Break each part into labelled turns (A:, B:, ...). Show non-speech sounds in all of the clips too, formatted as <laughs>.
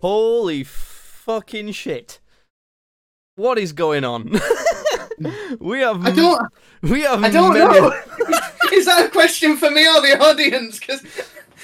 A: Holy fucking shit. What is going on? <laughs> we have
B: I don't.
A: we have
B: I don't
A: many-
B: know. <laughs> Is that a question for me or the audience? Because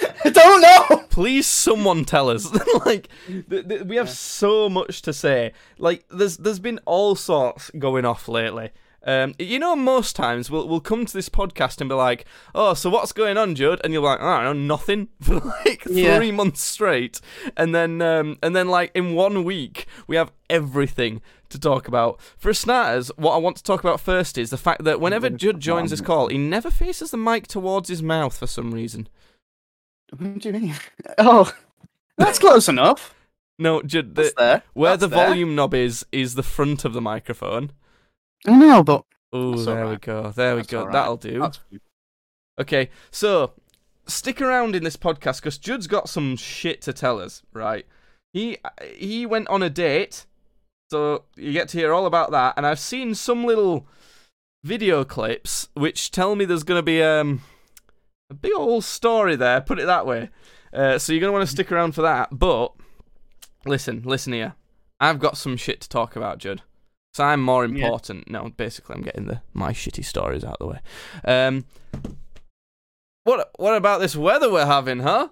B: <laughs> I don't know.
A: Please, someone tell us. like, th- th- we have so much to say. Like, there's there's been all sorts going off lately. Um, you know, most times we'll we'll come to this podcast and be like, "Oh, so what's going on, Judd?" And you're like, "Oh, "I don't know, nothing," <laughs> for like
B: Yeah.
A: three months straight, and then um, and then like in one week we have everything to talk about. For starters, what I want to talk about first is the fact that whenever Judd joins this call, he never faces the mic towards his mouth for some reason.
B: What do you mean? <laughs> Oh, that's close enough.
A: No, Judd, the. Where
B: That's
A: the
B: there.
A: volume knob is is the front of the microphone.
B: I know, but
A: Oh,
B: That's
A: there we go. There we go.
B: alright.
A: That'll do.
B: that's.
A: Okay, so stick around in this podcast because Judd's got some shit to tell us. Right? He he went on a date, so you get to hear all about that. And I've seen some little video clips which tell me there's gonna be um a big old story there. Put it that way. Uh, so you're gonna want to stick around for that. But listen, listen here. I've got some shit to talk about, Judd. So I'm more
B: Yeah.
A: important. No, basically, I'm getting the my shitty stories out of the way. Um, what what about this weather we're having, huh?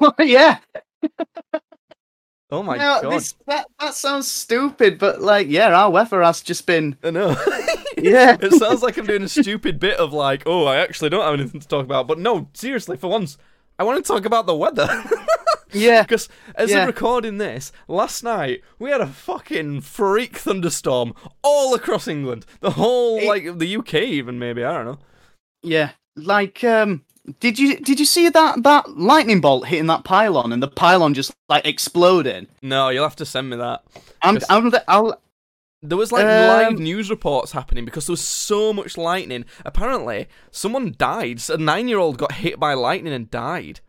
B: Well, <laughs> yeah.
A: Oh my
B: Now,
A: god!
B: this, that that sounds stupid, but like, yeah, our weather has just been.
A: I know. <laughs> <laughs>
B: Yeah.
A: it sounds like I'm doing a stupid bit of like, oh, I actually don't have anything to talk about. But no, seriously, for once, I want to talk about the weather.
B: Yeah. <laughs>
A: Because as
B: Yeah.
A: I'm recording this, last night we had a fucking freak thunderstorm all across England. The whole
B: It-
A: like the UK even maybe, I don't know.
B: Yeah. Like, um, did you did you see that that lightning bolt hitting that pylon and the pylon just like exploding?
A: No, you'll have to send me that.
B: I'm, I'm I'll
A: There was like live
B: Um,
A: news reports happening because there was so much lightning. Apparently, someone died. A nine-year-old got hit by lightning and died.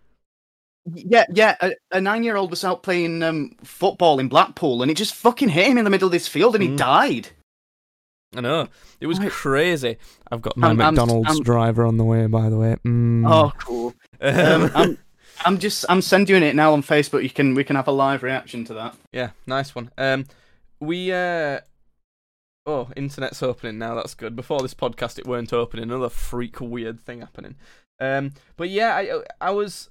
B: Yeah, yeah. A, a nine-year-old was out playing um, football in Blackpool, and it just fucking hit him in the middle of this field, and he
A: Mm.
B: died.
A: I know it was
B: Right.
A: crazy. I've got my
B: I'm- I'm-
A: McDonald's
B: I'm-
A: driver on the way, by the way. Mm.
B: Oh, cool. Um, <laughs> I'm, I'm just, I'm sending it now on Facebook. You can, we can have a live reaction to that.
A: Yeah, nice one. Um, we uh, oh, internet's opening now. That's good. Before this podcast, it weren't opening. Another freak weird thing happening. Um, but yeah, I I was.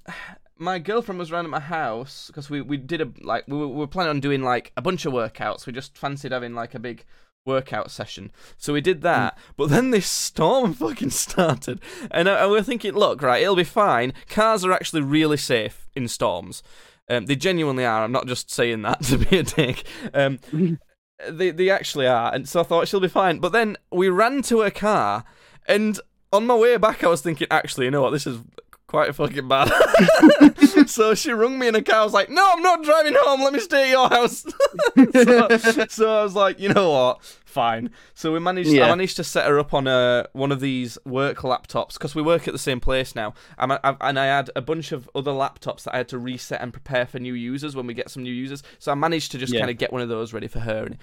A: My girlfriend was around at my house because we, we did a like we were, we were planning on doing like a bunch of workouts. We just fancied having like a big workout session, so we did that. But then this storm <laughs> fucking started, and, I, and we were thinking, look, right, it'll be fine. Cars are actually really safe in storms. Um, they genuinely are. I'm not just saying that <laughs> to be a dick. Um, <laughs> they they actually are, and so I thought she'll be fine. But then we ran to her car, and on my way back, I was thinking, actually, you know what? This is quite a fucking bad. <laughs> so she rung me in a car. I was like, no, I'm not driving home. Let me stay at your house. <laughs> so, so I was like, you know what? Fine. So we managed.
B: Yeah.
A: I managed to set her up on a one of these work laptops because we work at the same place now. I'm, I, and I had a bunch of other laptops that I had to reset and prepare for new users when we get some new users. So I managed to just
B: Yeah.
A: kind of get one of those ready for her, and,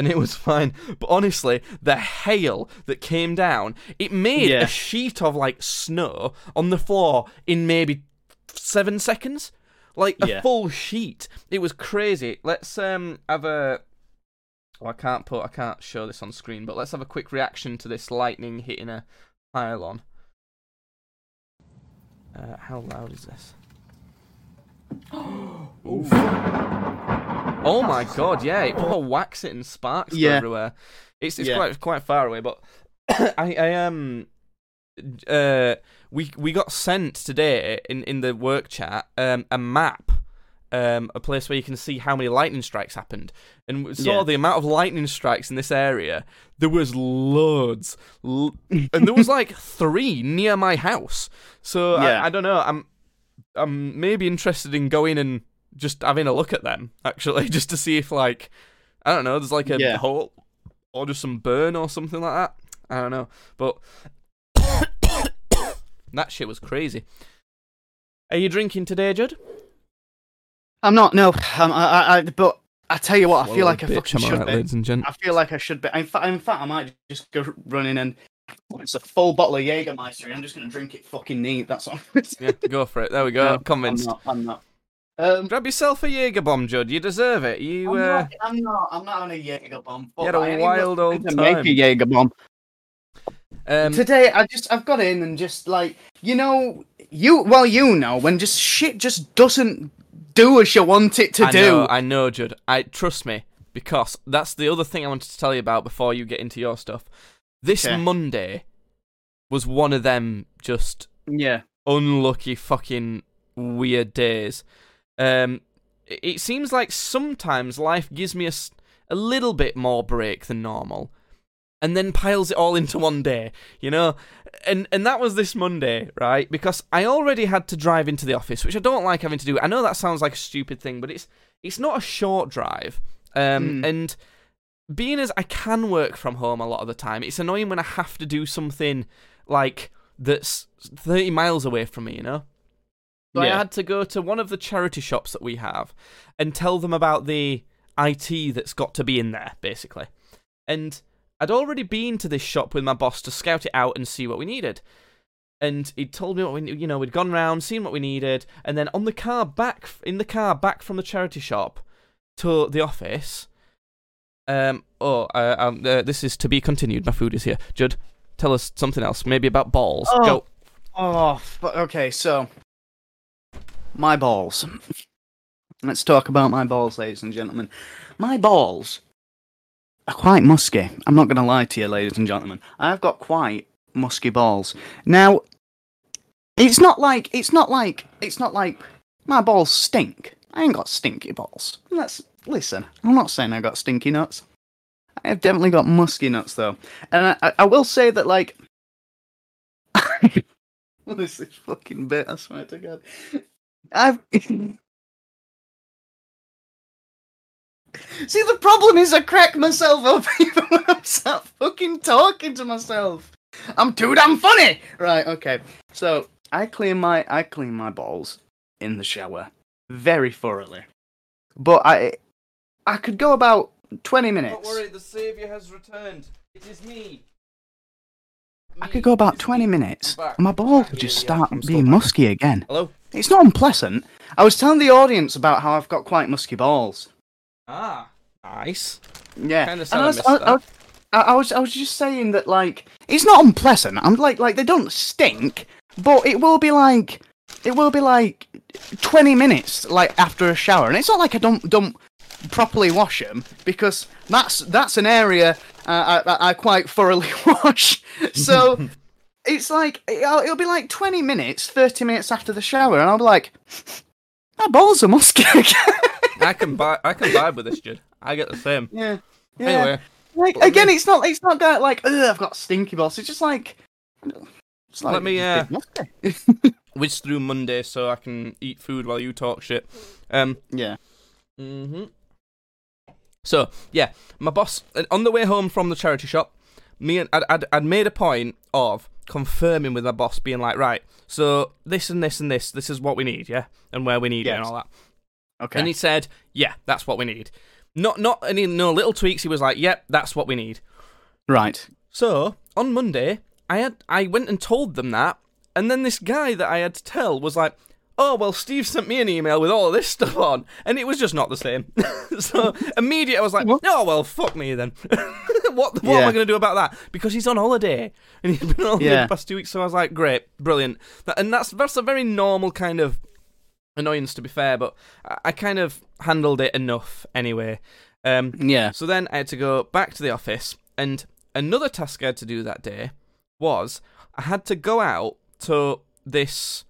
A: and it was fine. But honestly, the hail that came down, it made
B: Yeah.
A: a sheet of like snow on the floor in maybe seven seconds. Like a
B: Yeah.
A: full sheet. It was crazy. Let's um have a. Oh, I can't put. I can't show this on screen, but let's have a quick reaction to this lightning hitting a pylon. Uh, how loud is this? Oh oh my god! Yeah, it proper whacks it and sparks
B: Yeah.
A: everywhere. It's it's
B: Yeah.
A: quite quite far away, but <coughs> I I um uh we we got sent today in in the work chat um a map um a place where you can see how many lightning strikes happened and saw
B: Yeah.
A: the amount of lightning strikes in this area there was loads L- and there was like three near my house so
B: Yeah.
A: I, I don't know i'm i'm maybe interested in going and just having a look at them actually <laughs> just to see if like i don't know there's like a
B: Yeah.
A: hole or just some burn or something like that i don't know but <coughs> that shit was crazy. Are you drinking today, Judd?
B: I'm not. No. Um, I, I, I, but I tell you what, I feel like I
A: bitch,
B: fucking should
A: right,
B: be.
A: ladies and gents.
B: I feel like I should be. In fact, in fact, I might just go running and it's a full bottle of Jägermeister. and I'm just gonna drink it fucking neat. That's all. <laughs>
A: Yeah, go for it. There we go.
B: No,
A: Convinced.
B: I'm not. I'm not. Um,
A: Grab yourself a Jaeger bomb, Judd. You deserve it. You,
B: I'm,
A: uh,
B: not, I'm not. I'm not on a Jaeger bomb.
A: You had a wild old
B: to Make a Jaeger bomb.
A: um,
B: Today, I just I've got in and just like you know you well you know when just shit just doesn't do as you want it to
A: I
B: do.
A: know, I know, Judd. I trust me because that's the other thing I wanted to tell you about before you get into your stuff. This
B: Okay.
A: Monday was one of them just
B: yeah.
A: unlucky fucking weird days. Um, it seems like sometimes life gives me a, a little bit more break than normal, and then piles it all into one day, you know. And and that was this Monday, right? Because I already had to drive into the office, which I don't like having to do. I know that sounds like a stupid thing, but it's it's not a short drive. Um,
B: Mm.
A: and being as I can work from home a lot of the time, it's annoying when I have to do something like that's 30 miles away from me, you know? So I had to go to one of the charity shops that we have and tell them about the IT that's got to be in there, basically. And I'd already been to this shop with my boss to scout it out and see what we needed. And he'd told me what we, you know, we'd gone round, seen what we needed, and then on the car back, in the car back from the charity shop to the office. Um. Oh. Uh, um. Uh, this is to be continued. My food is here. Judd, tell us something else. Maybe about balls.
B: Oh.
A: Go.
B: Oh, okay. So my balls. Let's talk about my balls, ladies and gentlemen. My balls are quite musky. I'm not going to lie to you, ladies and gentlemen. I've got quite musky balls. Now, it's not like it's not like it's not like my balls stink. I ain't got stinky balls. Let's listen. I'm not saying I got stinky nuts. I have definitely got musky nuts though, and I, I, will say that like. <laughs> what is this fucking bit? I swear to God. I've. <laughs> See, the problem is I crack myself up <laughs> even when I'm fucking talking to myself. I'm too damn funny. Right. Okay. So I clean my I clean my balls in the shower very thoroughly, but I I could go about twenty minutes.
A: Don't worry, the saviour has returned. It is me.
B: I could go about twenty minutes, and my balls would just start being musky again.
A: Hello.
B: It's not unpleasant. I was telling the audience about how I've got quite musky balls.
A: Ah. Nice.
B: Yeah, and
A: sad
B: I was, I. I, was- I, I was, I was just saying that like it's not unpleasant. I'm like, like they don't stink, but it will be like, it will be like twenty minutes like after a shower, and it's not like I don't don't properly wash them because that's that's an area uh, I, I quite thoroughly <laughs> wash. So <laughs> it's like it'll, it'll be like twenty minutes, thirty minutes after the shower, and I'll be like, my balls are musky.
A: I can buy. I can vibe with this, Judd. I get the same.
B: yeah. Yeah.
A: Anyway,
B: Like again, it's not it's not that like Ugh, I've got stinky balls. It's just like it's like
A: Let me, uh, <laughs> whiz through Monday so I can eat food while you talk shit. Um.
B: yeah.
A: hmm So yeah, my boss uh, on the way home from the charity shop, me and I'd, I'd, I'd made a point of confirming with my boss, being like, right, so this and this and this, this is what we need, yeah, and where we need it and all that.
B: Okay.
A: And he said, yeah, that's what we need. Not not any no little tweaks. He was like, yep, that's what we need.
B: right.
A: So on Monday, I had I went and told them that, and then this guy that I had to tell was like, "Oh well, Steve sent me an email with all of this stuff on, and it was just not the same." <laughs> so immediately I was like,
B: What?
A: "Oh well, fuck me then. <laughs> what what am I going to do about that?" Because he's on holiday, and he's been on holiday
B: Yeah.
A: the past two weeks. So I was like, "Great, brilliant," and that's that's a very normal kind of annoyance to be fair, but I, I kind of handled it enough anyway. Um,
B: Yeah.
A: so then I had to go back to the office, and another task I had to do that day was I had to go out to this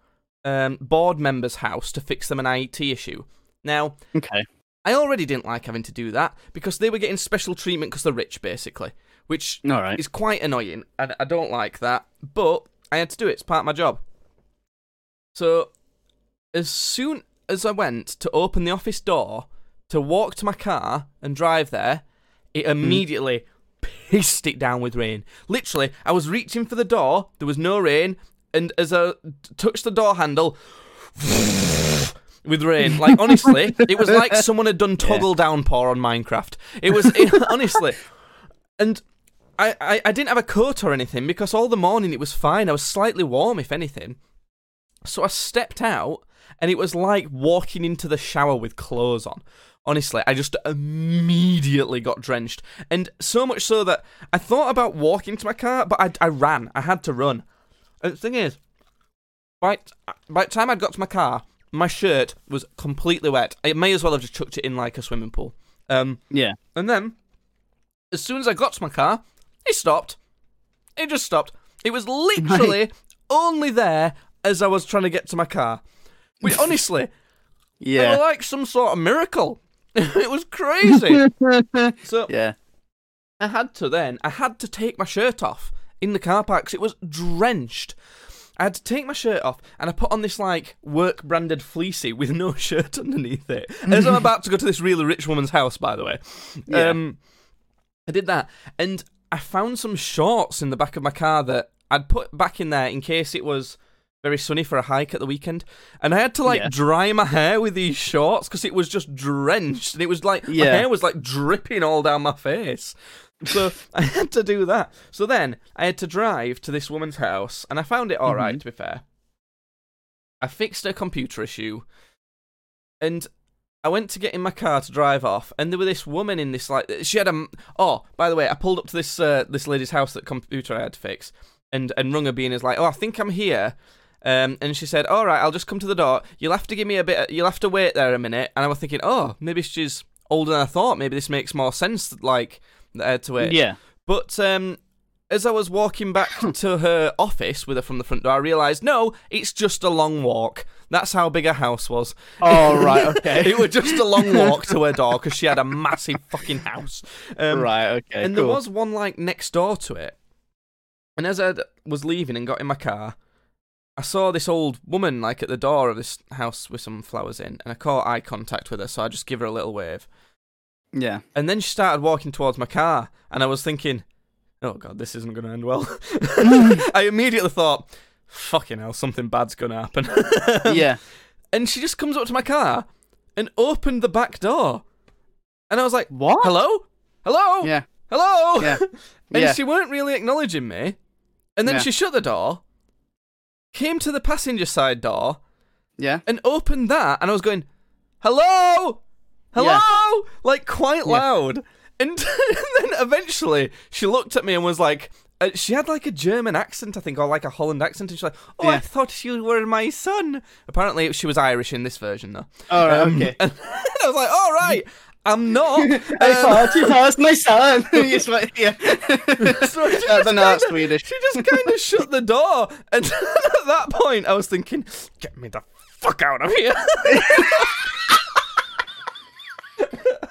A: um, board member's house to fix them an IET issue. Now,
B: Okay.
A: I already didn't like having to do that because they were getting special treatment because they're rich, basically, which
B: right.
A: is quite annoying. and I don't like that, but I had to do it. It's part of my job. So, as soon as I went to open the office door to walk to my car and drive there, it immediately pissed it down with rain. Literally, I was reaching for the door, there was no rain, and as I touched the door handle, with rain. Like honestly, it was like <laughs> someone had done toggle downpour on Minecraft. It was it, <laughs> honestly, and I, I I didn't have a coat or anything because all the morning it was fine. I was slightly warm, if anything. So I stepped out, and it was like walking into the shower with clothes on. Honestly, I just immediately got drenched. And so much so that I thought about walking to my car, but I, I ran. I had to run. And the thing is, by, by the time I'd got to my car, my shirt was completely wet. I may as well have just chucked it in like a swimming pool. Um,
B: Yeah.
A: and then, as soon as I got to my car, it stopped. It just stopped. It was literally <laughs> only there as I was trying to get to my car. Which, <laughs> honestly,
B: Yeah.
A: like some sort of miracle. <laughs> it was crazy. so
B: yeah.
A: I had to then, I had to take my shirt off in the car park 'cause it was drenched. I had to take my shirt off and I put on this like work branded fleecy with no <laughs> shirt underneath it. As I'm <laughs> about to go to this really rich woman's house, by the way.
B: Yeah.
A: Um, I did that and I found some shorts in the back of my car that I'd put back in there in case it was very sunny for a hike at the weekend. And I had to like
B: Yeah.
A: dry my hair with these shorts because it was just drenched and it was like my
B: Yeah.
A: hair was like dripping all down my face. So <laughs> I had to do that. So then I had to drive to this woman's house, and I found it all right.
B: Mhm.
A: To be fair, I fixed her computer issue, and I went to get in my car to drive off, and there was this woman in this like she had a. Oh, by the way, I pulled up to this uh, this lady's house that computer I had to fix, and and rung her being is like, oh, I think I'm here. Um, and she said, "All right, I'll just come to the door. You'll have to give me a bit. You'll have to wait there a minute." And I was thinking, "Oh, maybe she's older than I thought. Maybe this makes more sense. That like that had to wait."
B: Yeah.
A: But um, as I was walking back <laughs> to her office with her from the front door, I realised no, it's just a long walk. That's how big her house was.
B: Oh, <laughs> right, okay.
A: it was just a long walk to her door because she had a <laughs> massive fucking house. Um,
B: right. Okay.
A: and
B: cool.
A: there was one like next door to it. And as I was leaving and got in my car, I saw this old woman like at the door of this house with some flowers in, and I caught eye contact with her, so I just give her a little wave.
B: Yeah.
A: And then she started walking towards my car, and I was thinking, oh god, this isn't going to end well. <laughs> I immediately thought, fucking hell, something bad's going to happen. <laughs>
B: yeah.
A: And she just comes up to my car and opened the back door. And I was like,
B: What?
A: hello? Hello?
B: Yeah.
A: Hello?
B: Yeah. <laughs>
A: and
B: Yeah.
A: she weren't really acknowledging me. And then
B: Yeah.
A: she shut the door, came to the passenger side door,
B: Yeah.
A: and opened that. And I was going, hello? Hello? Like quite
B: Yeah.
A: loud. <laughs> And, then eventually she looked at me and was like, uh, she had like a German accent, I think, or like a Holland accent. And she's like, oh, I thought you were my son. Apparently she was Irish in this version, though.
B: All right.
A: Um,
B: okay.
A: And <laughs> I was like, all right, I'm not. <laughs>
B: I
A: Um,
B: thought you was my son. Yes, right, yeah.
A: So she
B: not
A: kinda-
B: Swedish.
A: She just kind of shut the door, and at that point, I was thinking, "Get me the fuck out of here!" <laughs>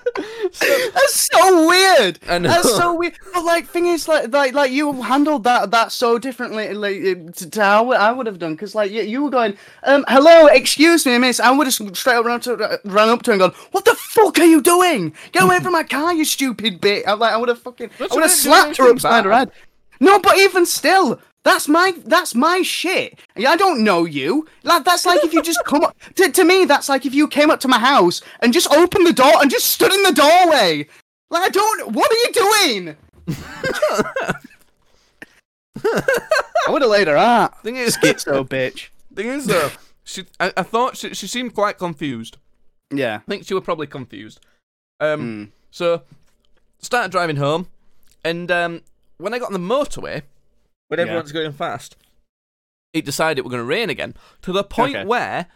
A: <laughs>
B: That's so weird.
A: I know.
B: That's so weird. But like, thing is, like, like, like you handled that that so differently, like uh, to, to how I would have done. Because like, you, you were going, um, hello, excuse me, miss. I would have straight up ran up to ran up to her and gone, what the fuck are you doing? Get away from my car, you stupid bitch. I like, I would have fucking,
A: That's
B: I would have slapped her upside her head. No, but even still. That's my that's my shit. I don't know you. Like that's like if you just come up to, to me. That's like if you came up to my house and just opened the door and just stood in the doorway. Like I don't. What are you doing? <laughs> I would have laid her out.
A: thing is,
B: Schizo bitch.
A: thing is, though, she, I, I thought she, she seemed quite confused.
B: Yeah.
A: I think she was probably confused. Um,
B: Mm.
A: so started driving home, and um, when I got on the motorway, when
B: Yeah.
A: everyone's going fast, it decided it was going to rain again to the point
B: Okay.
A: where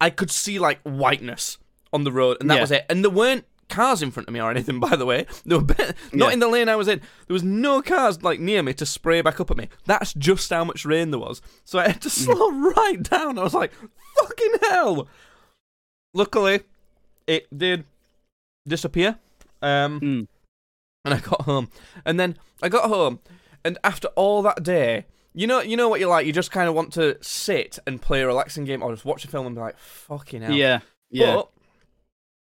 A: I could see like whiteness on the road, and that
B: Yeah.
A: was it. And there weren't cars in front of me or anything, <laughs> by the way. There were be- not
B: Yeah.
A: in the lane I was in. There was no cars like near me to spray back up at me. That's just how much rain there was. So I had to <laughs>
B: Mm.
A: slow right down. I was like, "Fucking hell!" Luckily, it did disappear. Um,
B: Mm.
A: and I got home, and then I got home, and after all that day, you know, you know what you're like. You just kind of want to sit and play a relaxing game, or just watch a film and be like, "Fucking hell."
B: Yeah. Yeah.
A: But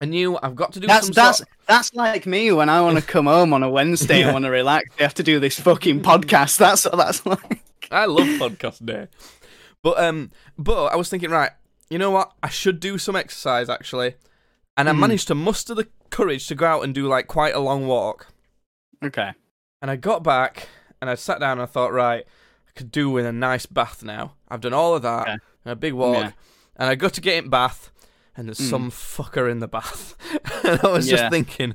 A: I knew I've got to do
B: That's
A: some
B: that's
A: sort-
B: that's like me when I want to <laughs> come home on a Wednesday
A: Yeah.
B: and want to relax. I have to do this fucking podcast. That's what that's <laughs> like.
A: I love podcast day. But um, but I was thinking, right, you know what? I should do some exercise actually, and I
B: Mm.
A: managed to muster the courage to go out and do like quite a long walk.
B: Okay.
A: And I got back and I sat down and I thought, right, I could do with a nice bath now. I've done all of that.
B: Okay.
A: a big walk,
B: Yeah.
A: and I go to get in bath, and there's
B: Mm.
A: some fucker in the bath, <laughs> and I was
B: Yeah.
A: just thinking,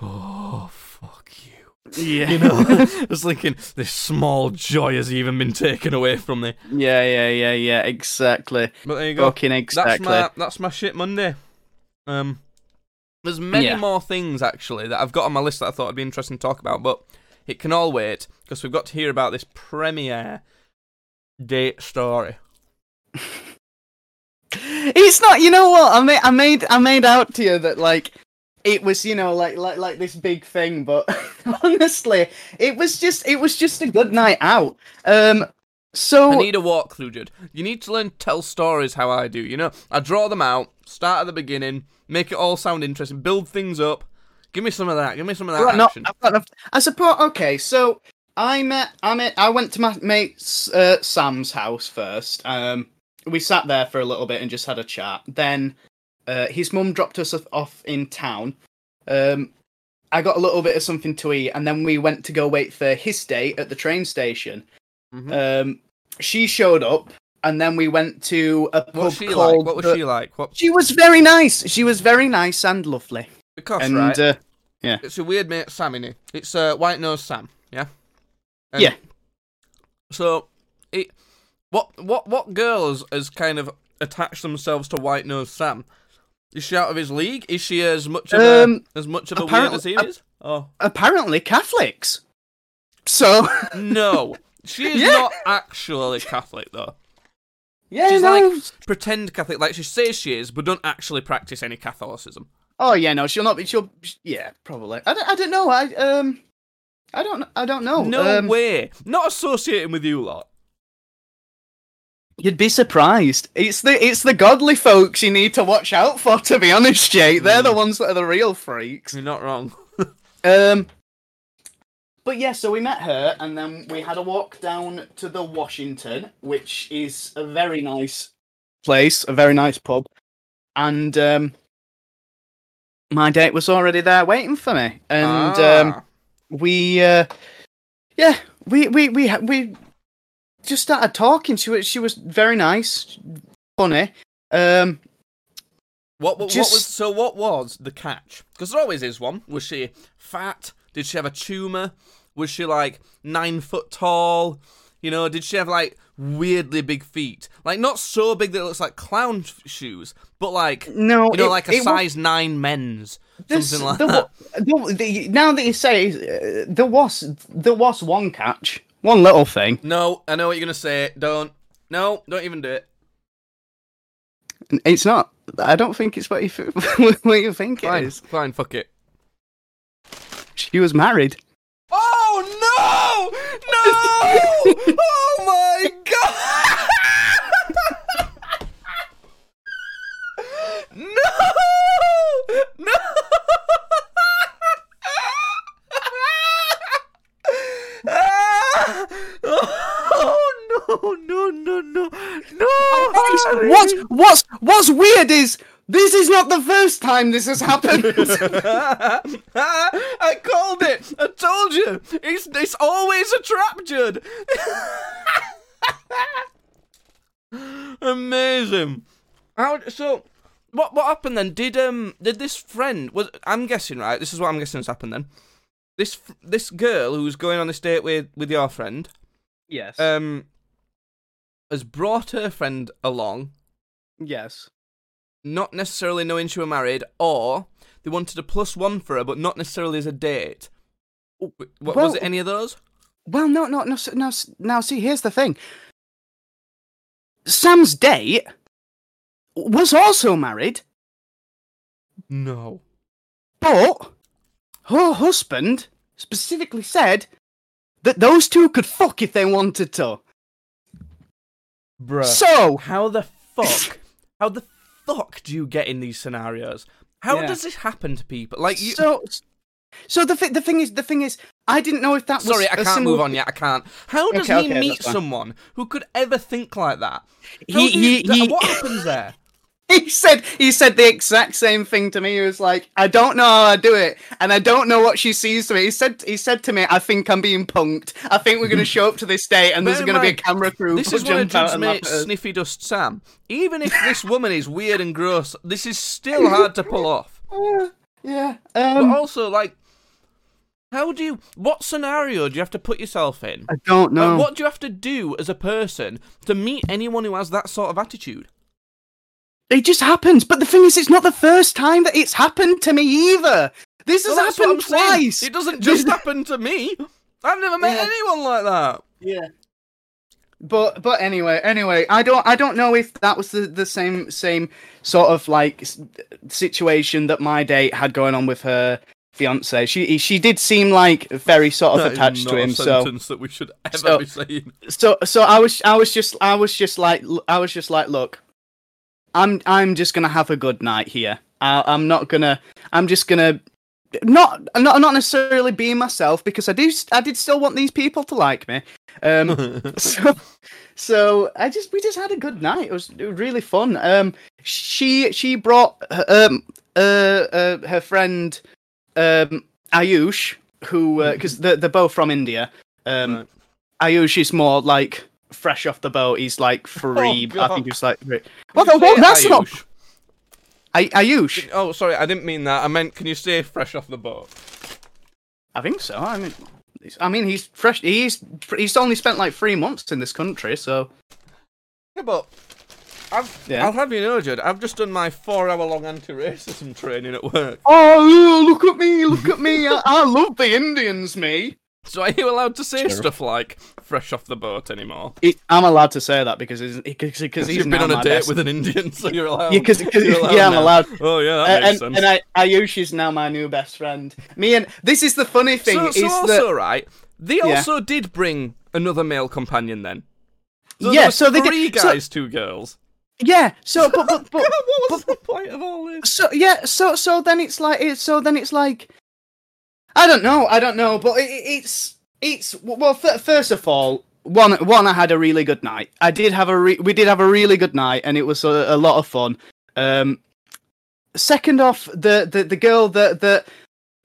A: oh fuck you.
B: Yeah.
A: You know, <laughs> I was thinking this small joy has even been taken away from me.
B: yeah, yeah, yeah, yeah. Exactly.
A: But there you go.
B: Fucking
A: That's
B: exactly.
A: my that's my shit Monday. Um, there's many
B: Yeah.
A: more things actually that I've got on my list that I thought would be interesting to talk about, but it can all wait because we've got to hear about this premiere date story. <laughs>
B: It's not. You know what? I made. I made. I made out to you that like it was. You know, like like like this big thing. But <laughs> honestly, it was just. It was just a good night out. Um. So
A: I need a walkthrough, Judd. You need to learn to tell stories how I do. You know, I draw them out, start at the beginning, make it all sound interesting, build things up. Give me some of that. Give me some of that
B: Right,
A: action.
B: I've enough- I suppose. Okay, so I met. I met. I went to my mate uh, Sam's house first. Um, we sat there for a little bit and just had a chat. Then, uh, his mum dropped us off- off in town. Um, I got a little bit of something to eat, and then we went to go wait for his date at the train station.
A: Mhm.
B: Um, she showed up, and then we went to a pub
A: what was she
B: called.
A: like? What was
B: the-
A: she like? What?
B: She was very nice. She was very nice and lovely.
A: Because
B: and
A: right,
B: uh,
A: it's a weird mate Sam in it. It's uh, White Nose Sam, yeah. And
B: Yeah.
A: So, it what what what girls has kind of attached themselves to White Nose Sam? Is she out of his league? Is she as much of
B: Um,
A: a as much of a weird
B: apparently-
A: as he is? Oh
B: apparently Catholics. So <laughs>
A: no, she is
B: Yeah.
A: not actually Catholic though.
B: yeah,
A: She's
B: no.
A: like pretend Catholic, like she says she is, but don't actually practice any Catholicism.
B: Oh yeah, no, she'll not be. She'll yeah, probably. I don't, I don't know. I um, I don't. I don't know.
A: no
B: um,
A: way, not associating with you lot.
B: You'd be surprised. It's the it's the godly folks you need to watch out for. To be honest, Jake, they're the
A: Mm.
B: ones that are the real freaks.
A: You're not wrong. <laughs>
B: Um, but yeah, so we met her, and then we had a walk down to the Washington, which is a very nice place, a very nice pub, and um, my date was already there waiting for me, and um,
A: Ah.
B: we uh yeah we we we we just started talking she was she was very nice funny um
A: What, what,
B: Just-
A: what was so? What was the catch? Because there always is one. Was she fat? Did she have a tumor? Was she like nine foot tall? You know, did she have like weirdly big feet? Like not so big that it looks like clown f- shoes, but like
B: no
A: you know,
B: it-
A: like a size nine men's,
B: this-
A: something like that.
B: the- now that you say uh, there was there was one catch one little thing
A: No, I know what you're gonna say. Don't. No, don't even do it.
B: it's not i don't think it's what you <laughs> what you think
A: Fine,
B: it is
A: fine, fuck it.
B: she was married
A: Oh no! No! <laughs> oh my god! no! No! Ah! oh <laughs> no! No! No! No! No!
B: What's what's what's weird is this is not the first time this has happened <laughs> <laughs>
A: I called it. I told you. It's it's always a trap, Judd. Amazing. How so? What what happened then? Did um did this friend was I'm guessing right? This is what I'm guessing has happened then. This this girl who's going on this date with with your friend
B: yes
A: um has brought her friend along
B: yes
A: not necessarily knowing she were married, or they wanted a plus one for her, but not necessarily as a date. Oh, what, was
B: well-
A: it any of those?
B: Well, no, no, no, s- no. s- Now, see, here's the thing. Sam's date was also married,
A: No.
B: but her husband specifically said that those two could fuck if they wanted to.
A: Bruh.
B: So,
A: how the fuck? how the fuck do you get in these scenarios? How
B: Yeah.
A: does this happen to people? Like you.
B: so, so the thi- the thing is, the thing is, I didn't know if that was.
A: Sorry, I can't move on yet. I can't. How does
B: Okay,
A: he
B: okay,
A: meet someone who could ever think like that? How
B: He, he, he,
A: What happens there? <laughs>
B: he said he said the exact same thing to me. He was like, "I don't know how I do it, and I don't know what she sees to me." He said he said to me, "I think I'm being punked. I think we're going <laughs> to show up to this date, and there's
A: Bear
B: going to be a camera crew."
A: This is one of
B: jump out
A: Judd's
B: and laugh
A: mates,
B: at.
A: Sniffy Dust Sam. Even if this woman is weird and gross, this is still hard to pull off. <laughs>
B: Uh, yeah.
A: But
B: Um,
A: also, like, how do you? What scenario do you have to put yourself in?
B: I don't know.
A: Like, what do you have to do as a person to meet anyone who has that sort of attitude?
B: It just happens. But the thing is, it's not the first time that it's happened to me either. This has
A: Well, that's
B: happened
A: I'm saying.
B: twice.
A: It doesn't just happen to me. I've never met
B: Yeah.
A: anyone like that.
B: Yeah. But but anyway, anyway, I don't I don't know if that was the, the same same sort of like situation that my date had going on with her fiance. She she did seem like very sort of
A: That is
B: attached
A: not
B: to
A: a
B: him. So
A: sentence that we should ever
B: so-
A: be saying.
B: so so I was I was just I was just like I was just like look, I'm I'm just gonna have a good night here. I, I'm not gonna I'm just gonna not not not necessarily being myself because I do I did still want these people to like me. Um, <laughs> <laughs> so so I just we just had a good night. It was, it was really fun. Um, she she brought um uh, uh her friend um Ayush who because they're, they're both from India. Um,
A: Right.
B: Ayush is more like fresh off the boat. He's like <laughs> oh, free. I think he's like. Three. What the? What?
A: say
B: That's not.
A: Ayush?
B: Ay- Ayush.
A: Oh, sorry, I didn't mean that. I meant, can you say fresh off the boat?
B: I think so. I mean, he's- I mean, he's fresh. He's he's only spent like three months in this country, so
A: Yeah, but I've,
B: Yeah.
A: I'll have you know, Judd, I've just done my four-hour-long anti-racism training at work.
B: Oh, look at me! Look at me! I, I love the Indians, me.
A: So are you allowed to say
B: Sure.
A: stuff like "fresh off the boat" anymore?
B: It, I'm allowed to say that because he's, because he's
A: You've been on a date
B: best-
A: with an Indian, so you're allowed.
B: Yeah, 'cause- 'cause-
A: you're
B: yeah, I'm allowed.
A: Oh yeah,
B: Uh,
A: makes
B: and
A: sense.
B: and I, Ayushi's now my new best friend. Me and this is the funny thing
A: so,
B: is
A: so also,
B: that
A: right? They
B: Yeah.
A: also did bring another male companion then. So
B: Yeah, so they did-
A: three
B: so-
A: guys, two girls.
B: yeah. So but but, <laughs> but
A: what was the point of all this?
B: so yeah so so then it's like it's so then it's like i don't know i don't know but it, it- it's it's well f- first of all one one i had a really good night i did have a re- we did have a really good night and it was a, a lot of fun um second off the the, the girl that that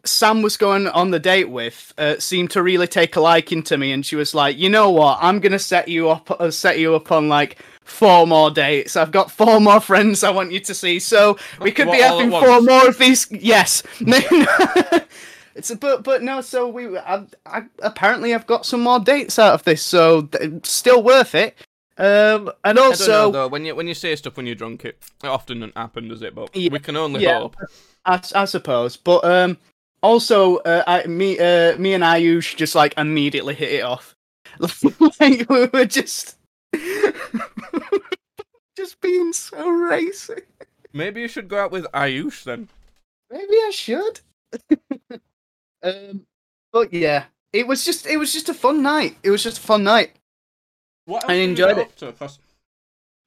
B: Sam was going on the date with uh, seemed to really take a liking to me, and she was like, "You know what? I'm gonna set you up, uh, set you up on like four more dates. I've got four more friends I want you to see, so we could be
A: What, at
B: having four more of these. Yes, <laughs> <laughs> it's a, but but no. So we, I, I apparently I've got some more dates out of this, so th- still worth it. Um, and
A: I don't know
B: also,
A: though. When you when you say stuff when you're drunk, it, it often doesn't happen, does it? But
B: Yeah,
A: we can only
B: yeah.
A: hope.
B: I, I suppose, but um, also, uh, I, me, uh, me and Ayush just like immediately hit it off. <laughs> like we were just, <laughs> just being so racist.
A: Maybe you should go out with Ayush then.
B: Maybe I should. <laughs> um, but yeah, it was just, it was just a fun night. It was just a fun night.
A: What
B: I
A: else did
B: enjoyed it.
A: up to? 'Cause-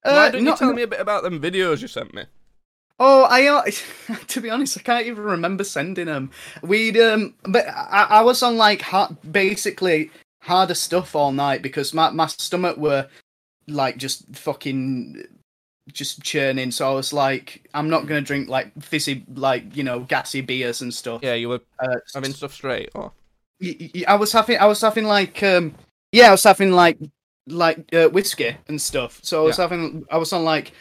B: Uh,
A: Why don't you tell me a bit about them videos you sent me?
B: Oh, I uh, <laughs> to be honest, I can't even remember sending them. We'd um, but I, I was on like hard, basically harder stuff all night because my my stomach were like just fucking just churning. So I was like, I'm not gonna drink like fizzy like you know gassy beers and stuff.
A: Yeah, you were
B: Uh,
A: having stuff straight. Or
B: y- I was having I was having like um yeah I was having like like uh, whiskey and stuff. So I was having I was on like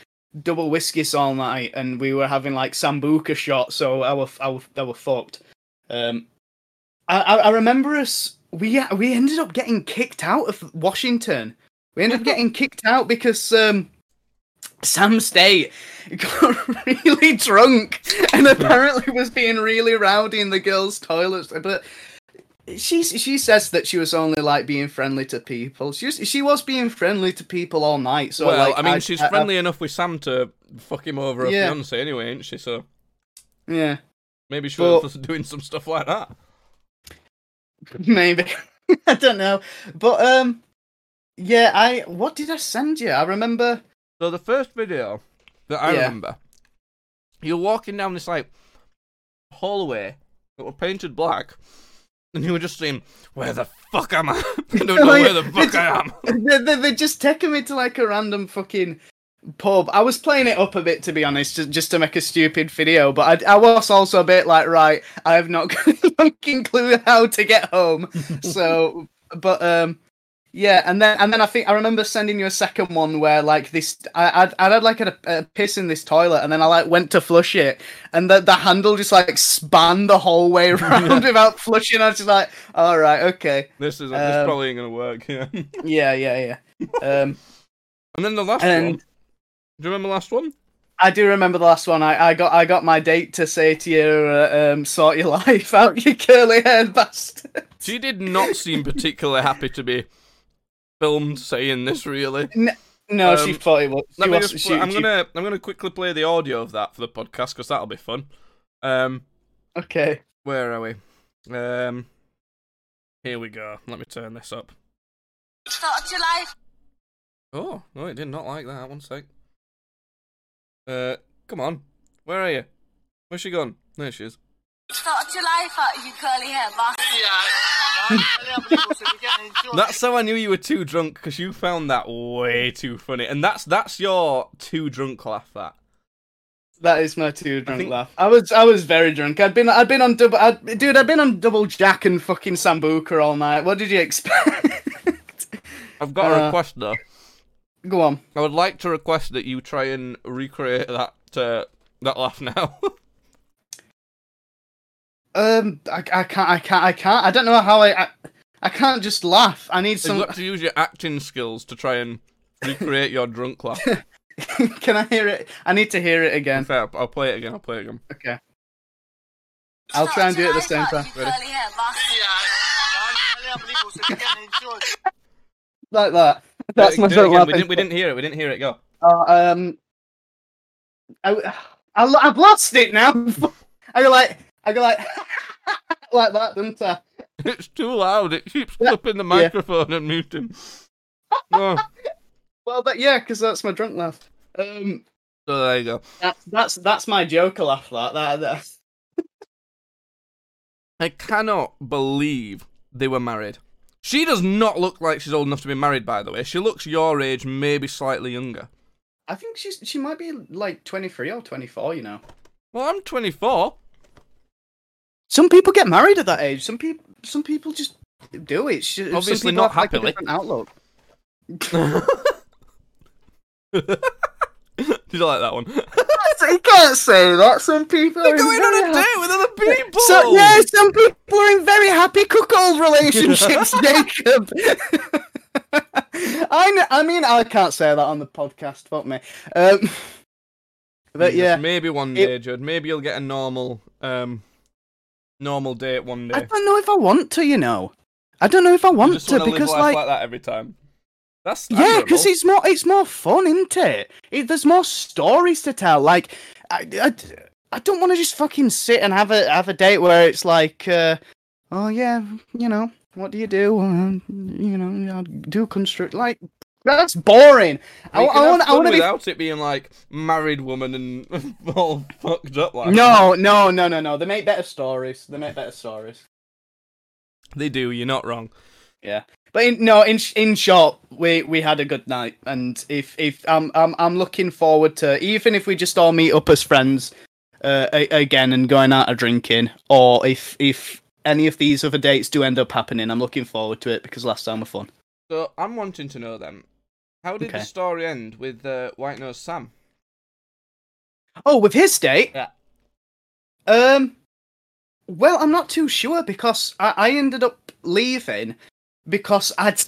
B: double whiskeys all night, and we were having like sambuca shots. So I were I were, I were fucked. Um, I I I remember us we we ended up getting kicked out of Washington. We ended up getting kicked out because um. Sam State got <laughs> really drunk and apparently was being really rowdy in the girls' toilets. But she she says that she was only like being friendly to people. She was, she was being friendly to people all night. So
A: well,
B: like,
A: I mean, she's
B: I- I-
A: friendly enough with Sam to fuck him over her
B: Yeah.
A: fiance anyway, ain't she? So
B: yeah,
A: maybe she
B: But-
A: was doing some stuff like that. <laughs>
B: maybe <laughs> I don't know, but um, yeah. I what did I send you? I remember.
A: So the first video that I
B: Yeah.
A: remember, you're walking down this like hallway that were painted black, and you were just saying, "Where the fuck am I? <laughs> I don't know <laughs>
B: Oh, yeah.
A: where the fuck I am." <laughs>
B: they, they, they just taking me to like a random fucking pub. I was playing it up a bit to be honest, just, just to make a stupid video. But I, I was also a bit like, right, I have not got a fucking clue how to get home. so, but um, yeah, and then and then I think I remember sending you a second one where like this, I I'd, I'd had like a, a piss in this toilet, and then I like went to flush it, and the the handle just like span the whole way <laughs> around without flushing. I was just like, all right, okay,
A: This is this
B: Um,
A: probably ain't gonna work. Yeah. <laughs>
B: yeah, yeah, yeah. Um,
A: and then the last
B: And-
A: one. Do you remember the last one?
B: I do remember the last one. I, I got I got my date to say to you, uh, um, sort your <laughs> life out, you curly haired bastard.
A: She did not seem particularly happy to be filmed saying this. Really.
B: No, she
A: Um,
B: thought it was. She was
A: just.
B: she,
A: I'm
B: she-
A: gonna. I'm gonna quickly play the audio of that for the podcast because that'll be fun. Um,
B: Okay.
A: where are we? Um, here we go. Let me turn this up.
C: Start your life.
A: Oh, no, it did not like that. One sec. Uh, come on. Where are you? Where's she gone? There she is.
C: Start your life out, you curly hair bastard.
A: That's how I knew you were too drunk because you found that way too funny, and that's that's your too drunk laugh. That
B: That is my too drunk
A: think-
B: laugh. I was I was very drunk. I'd been I'd been on double I'd, dude. I'd been on double jack and fucking sambuca all night. What did you expect? <laughs>
A: I've got a
B: Uh,
A: request though.
B: Go on.
A: I would like to request that you try and recreate that uh, that laugh now. <laughs>
B: Um, I, I can't I can't I can't. I don't know how I I, I can't just laugh. I need some.
A: You've got to use your acting skills to try and recreate your drunk laugh. <laughs>
B: Can I hear it? I need to hear it again.
A: Fair, I'll play it again. I'll play it again.
B: Okay. I'll try and do it at the same time.
C: You curly hair bastard. <laughs>
B: Like that. That's my
A: it
B: drunk laugh.
A: We didn't, we didn't hear it. We didn't hear it. Go.
B: Uh, um, I, I, I've lost it now. <laughs> I go like, I go like, <laughs> like that, don't I? <laughs>
A: It's too loud. It keeps
B: Yeah.
A: flipping the microphone and muting. <laughs> Oh,
B: Well, that yeah, because that's my drunk laugh. Um,
A: so there you go.
B: that's that's that's my Joker laugh. That that. that.
A: I cannot believe they were married. She does not look like she's old enough to be married, by the way. She looks your age, maybe slightly younger.
B: I think she's she might be like twenty three or twenty four. You know,
A: Well, I'm 24.
B: Some people get married at that age. Some people some people just do it. Sh- some
A: Obviously not
B: have, like, a
A: happily.
B: different outlook. <laughs>
A: Did you like that one? <laughs>
B: you can't say that. Some people
A: They're
B: are
A: going on a date with other people.
B: So yeah, some people are in very happy cuckold relationships, <laughs> Jacob. I I mean I can't say that on the podcast. Fuck me. Um, but yeah,
A: maybe one
B: it-
A: day, Judd. Maybe you'll get a normal, um, normal date one day.
B: I don't know if I want to. You know, I don't know if I want to because
A: life
B: like,
A: like that every time. That's
B: yeah, because it's more it's more fun, isn't it? it there's more stories to tell. Like I I, I don't want to just fucking sit and have a have a date where it's like, uh, oh yeah, you know, what do you do? Uh, you know, I do construct like. That's boring. I, I want. I want to be
A: without it being like married woman and <laughs> all fucked up like. that.
B: No, no, no, no, no. They make better stories. They make better stories.
A: they do. You're not wrong.
B: Yeah, but in, no, in in short, we we had a good night, and if if I'm I'm I'm looking forward to even if we just all meet up as friends, uh, again and going out or drinking, or if if any of these other dates do end up happening, I'm looking forward to it because last time was fun.
A: So I'm wanting to know then, how did the story end with uh, White Nose Sam?
B: Oh, with his date,
A: Yeah.
B: um, well, I'm not too sure because I, I ended up leaving because I'd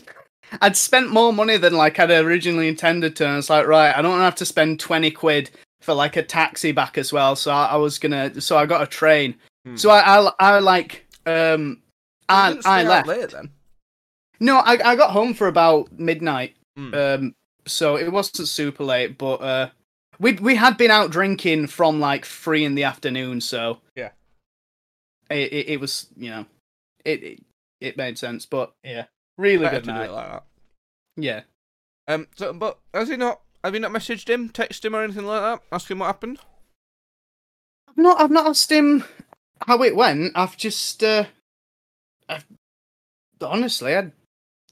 B: I'd spent more money than like I'd originally intended to. And it's like, right, I don't have to spend twenty quid for like a taxi back as well. So I, I was gonna, so I got a train.
A: Hmm.
B: So I, I, I like, um,
A: You
B: I, I left.
A: late then.
B: No, I, I got home for about midnight.
A: Hmm.
B: Um, so it wasn't super late, but uh, we we had been out drinking from like three in the afternoon. So
A: Yeah.
B: it it, it was you know, it, it it made sense. But yeah, really
A: Better
B: good night.
A: it like that.
B: Yeah.
A: Um. So, but has he not? Have you not messaged him, texted him, or anything like that? Ask him what happened.
B: I've not I've not asked him how it went. I've just uh, I've, honestly I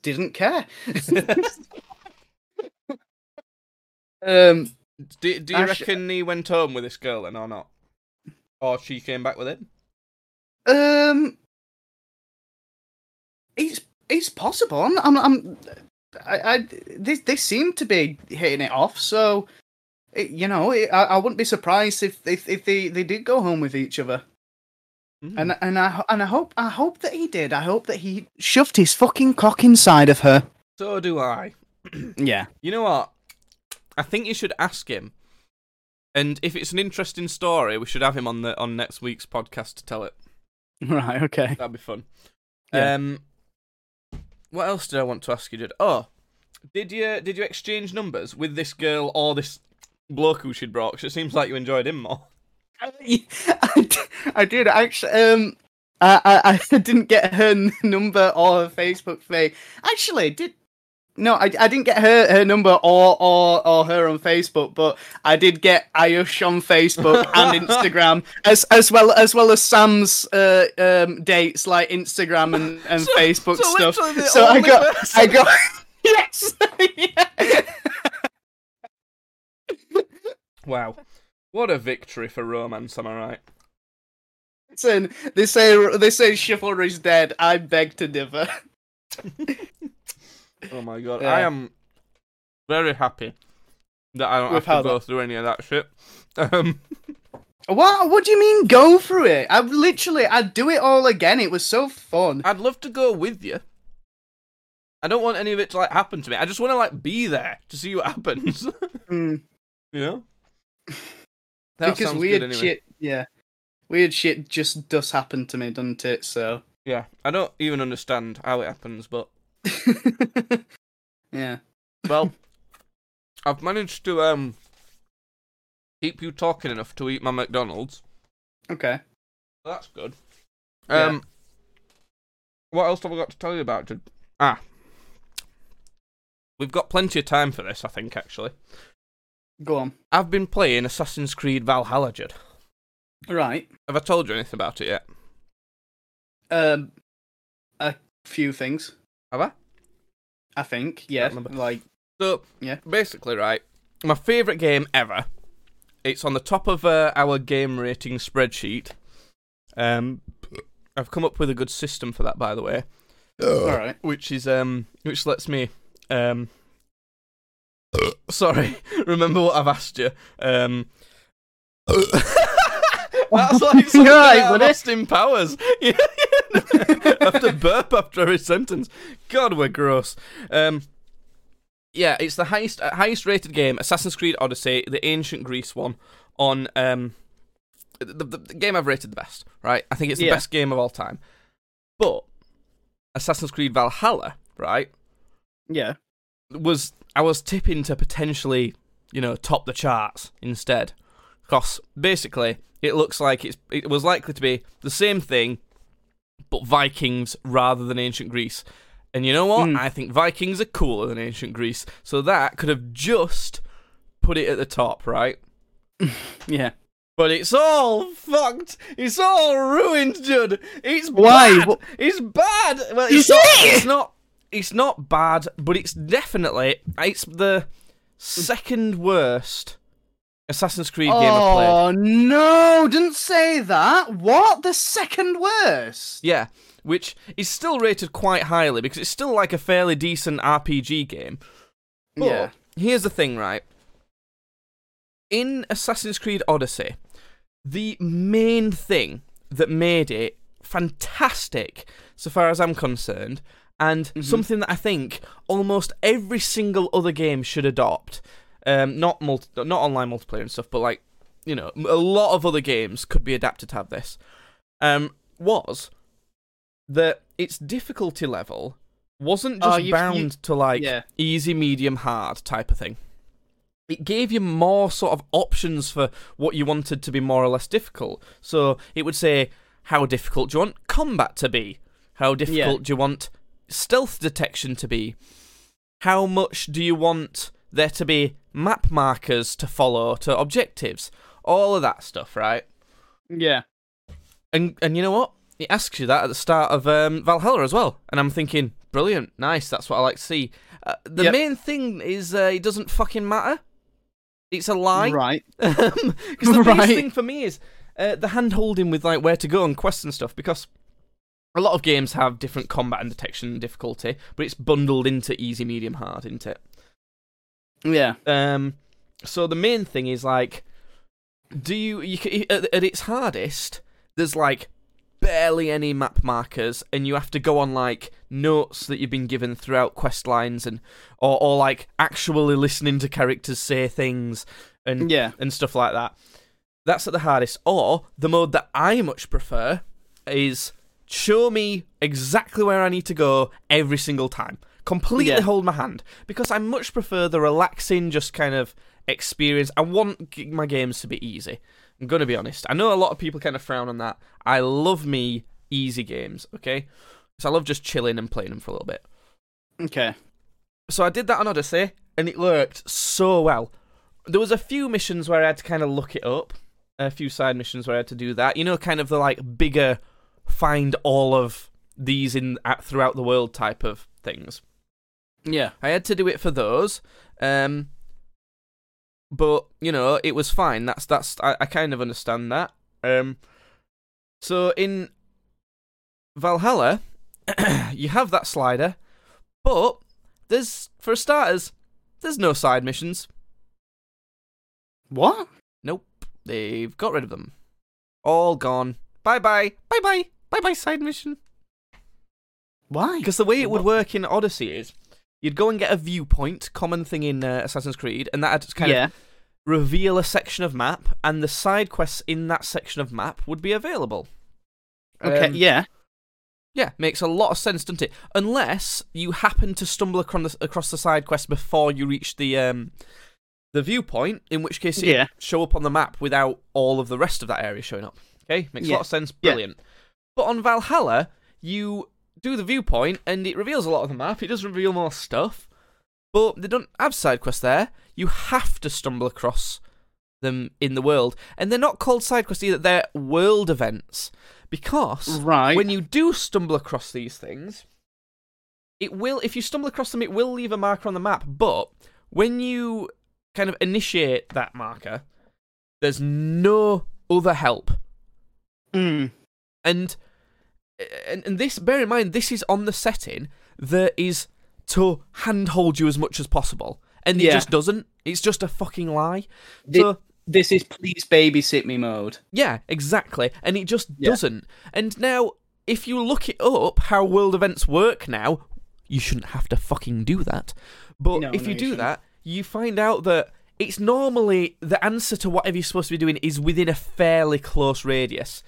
B: didn't care. <laughs> um,
A: Do, do you
B: Ash-
A: reckon he went home with this girl then, or not? Or she came back with him?
B: Um, it's it's possible. I'm, I'm, I'm I, I, they, they seem to be hitting it off. So, it, you know, it, I, I wouldn't be surprised if, if if they, they did go home with each other.
A: Mm.
B: And and I and I hope I hope that he did. I hope that he shoved his fucking cock inside of her.
A: so do I. <clears throat>
B: Yeah.
A: You know what? I think you should ask him. And if it's an interesting story, we should have him on the on next week's podcast to tell it. <laughs>
B: Right. Okay.
A: That'd be fun.
B: Yeah.
A: Um, what else did I want to ask you? Did oh, did you did you exchange numbers with this girl or this bloke who she'd brought? 'Cause it seems like you enjoyed him more.
B: I, <laughs> I did actually. Um, I, I I <laughs> didn't get her number or her Facebook page. Actually, did no, I, I didn't get her her number or or or her on Facebook, but I did get Ayush on Facebook <laughs> and Instagram, as as well as well as Sam's uh, um dates like Instagram and, and
A: So-
B: Facebook
A: so
B: stuff. So I got
A: person-
B: I got yes. yeah.
A: Wow, what a victory for romance! Am I right?
B: Listen, they say they say chivalry's dead. I beg to differ. <laughs>
A: Oh my god,
B: Yeah.
A: I am very happy that I don't have to go
B: that-
A: through any of that shit. <laughs> Um,
B: What? What do you mean go through it? I literally, I'd do it all again. It was so fun.
A: I'd love to go with you. I don't want any of it to like happen to me. I just want to like be there to see what happens. <laughs>
B: Mm,
A: you know? That
B: because weird
A: anyway.
B: shit, yeah, weird shit just does happen to me, doesn't it? So,
A: Yeah, I don't even understand how it happens, but <laughs>
B: yeah.
A: well, <laughs> I've managed to um keep you talking enough to eat my McDonald's.
B: Okay.
A: That's good.
B: Yeah.
A: Um, what else have I got to tell you about? Ah, we've got plenty of time for this, I think. Actually,
B: Go on.
A: I've been playing Assassin's Creed Valhalla. Jude.
B: Right.
A: Have I told you anything about it yet?
B: Um, a few things.
A: Have I?
B: I think. Yeah.
A: remember.
B: Like.
A: So
B: Yeah.
A: basically, right, my favorite game ever. It's on the top of uh, our game rating spreadsheet. Um, I've come up with a good system for that, by the way,
B: All right.
A: which is um, which lets me um. <laughs> Sorry, remember what I've asked you. Um, <laughs> that's <laughs> like something
B: Right,
A: out. Austin Powers. I have to burp after every sentence. God, we're gross. Um, yeah, it's the highest uh, highest rated game, Assassin's Creed Odyssey, the ancient Greece one, on um, the, the, the game I've rated the best. Right, I think it's the
B: Yeah.
A: best game of all time. But Assassin's Creed Valhalla, right,
B: Yeah.
A: Was I was tipping to potentially, you know, top the charts instead, because basically it looks like it's it was likely to be the same thing, but Vikings rather than ancient Greece. And you know what?
B: Mm.
A: I think Vikings are cooler than ancient Greece, so that could have just put it at the top, right? <laughs>
B: Yeah.
A: But it's all fucked. It's all ruined, Judd. It's
B: Why?
A: bad. It's bad. Well, it's not,
B: it?
A: It's not. It's not bad, but it's definitely. It's the second worst Assassin's Creed game I've played.
B: Oh no! Didn't say that. What? The second worst?
A: Yeah, which is still rated quite highly because it's still like a fairly decent RPG game. But
B: Yeah.
A: here's the thing, right? In Assassin's Creed Odyssey, the main thing that made it fantastic, so far as I'm concerned, and
B: Mhm.
A: something that I think almost every single other game should adopt, um, not multi- not online multiplayer and stuff, but like you know, a lot of other games could be adapted to have this. Um, was that its difficulty level wasn't
B: Oh,
A: just
B: you- you-
A: bound to like
B: yeah.
A: easy, medium, hard type of thing. It gave you more sort of options for what you wanted to be more or less difficult. So it would say, how difficult do you want combat to be? How difficult do you want stealth detection to be? How much do you want there to be map markers to follow to objectives? All of that stuff, right?
B: Yeah.
A: And and you know what? It asks you that at the start of um, Valhalla as well. And I'm thinking, brilliant, nice. That's what I like to see. Uh, the
B: Yep.
A: main thing is uh, it doesn't fucking matter. It's a lie.
B: Right. <laughs>
A: Because the
B: Right.
A: biggest thing for me is uh, the hand holding with like where to go and quests and stuff. Because a lot of games have different combat and detection difficulty, but it's bundled into easy, medium, hard, isn't it?
B: Yeah.
A: Um, so the main thing is like, do you you at, at its hardest? There's like barely any map markers, and you have to go on like notes that you've been given throughout quest lines, and or or like actually listening to characters say things and
B: Yeah.
A: and stuff like that. That's at the hardest. Or the mode that I much prefer is show me exactly where I need to go every single time. Completely
B: Yeah.
A: hold my hand because I much prefer the relaxing, just kind of experience. I want my games to be easy. I'm gonna be honest. I know a lot of people kind of frown on that. I love me easy games. Okay, so I love just chilling and playing them for a little bit.
B: Okay.
A: So I did that on Odyssey, and it worked so well. There was a few missions where I had to kind of look it up, a few side missions where I had to do that. You know, kind of the like bigger, find all of these in at, throughout the world type of things.
B: Yeah.
A: I had to do it for those, um, but you know, it was fine. That's that's I, I kind of understand that. Um, so in Valhalla, <coughs> you have that slider, but there's for starters, there's no side missions.
B: What?
A: Nope, they've got rid of them. All gone. Bye bye. Bye bye. Bye bye side mission.
B: Why?
A: Because the way it would work in Odyssey is you'd go and get a viewpoint, common thing in uh, Assassin's Creed, and that'd kind
B: yeah.
A: of reveal a section of map, and the side quests in that section of map would be available.
B: Okay.
A: Um,
B: yeah.
A: Yeah, makes a lot of sense, doesn't it? Unless you happen to stumble across the, across the side quest before you reach the um the viewpoint, in which case it
B: Yeah.
A: show up on the map without all of the rest of that area showing up. Okay, makes a lot of sense.
B: Yeah.
A: But on Valhalla, you do the viewpoint, and it reveals a lot of the map. It does reveal more stuff, but they don't have side quests there. You have to stumble across them in the world, and they're not called side quests either. They're world events because
B: Right.
A: when you do stumble across these things, it will, if you stumble across them, it will leave a marker on the map. But when you kind of initiate that marker, there's no other help.
B: Mm.
A: And, and, and this, bear in mind, this is on the setting that is to handhold you as much as possible. And it
B: Yeah.
A: just doesn't. It's just a fucking lie.
B: Thi-
A: so,
B: This is please babysit me mode.
A: Yeah, exactly. And it just
B: Yeah.
A: doesn't. And now, if you look it up, how world events work now, you shouldn't have to fucking do that. But
B: No,
A: if
B: no,
A: you do that, you find out that it's normally the answer to whatever you're supposed to be doing is within a fairly close radius.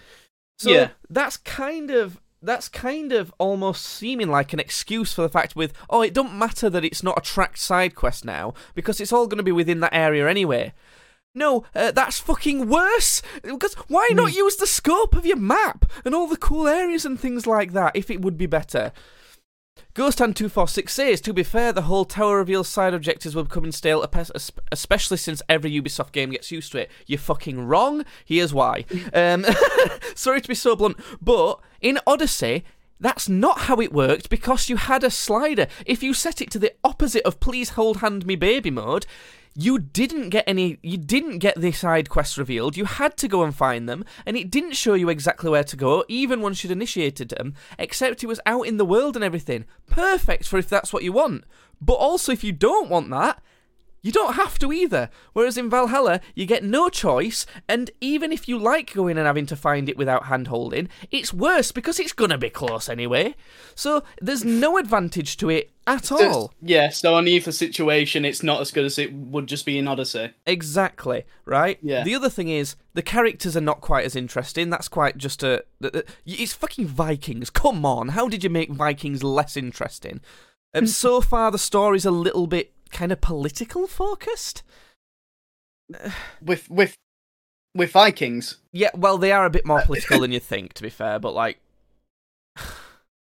A: So
B: Yeah.
A: that's kind of that's kind of almost seeming like an excuse for the fact with oh it don't matter that it's not a tracked side quest now because it's all going to be within that area anyway. No, uh, that's fucking worse. Because why
B: Hmm.
A: not use the scope of your map and all the cool areas and things like that if it would be better? Ghost Hand 246 says, to be fair, the whole tower reveal side objectives will become stale, especially since every Ubisoft game gets used to it. You're fucking wrong. Here's why. <laughs> Um, <laughs> sorry to be so blunt, but in Odyssey, that's not how it worked because you had a slider. If you set it to the opposite of please hold hand me baby mode, you didn't get any you didn't get the side quests revealed you had to go and find them and it didn't show you exactly where to go even once you'd initiated them except it was out in the world and everything perfect for if that's what you want but also if you don't want that you don't have to either. Whereas in Valhalla, you get no choice, and even if you like going and having to find it without hand holding, it's worse because it's gonna be close anyway. So there's no advantage to it at all.
B: yeah, so on either situation, it's not as good as it would just be in Odyssey.
A: Exactly, right?
B: Yeah.
A: The other thing is, the characters are not quite as interesting. That's quite just a. It's fucking Vikings. Come on. How did you make Vikings less interesting? Um, <laughs> so far, the story's a little bit kind of political focused. <sighs>
B: With with with Vikings.
A: Yeah, well, they are a bit more political than you <laughs> think, to be fair, but like. <sighs>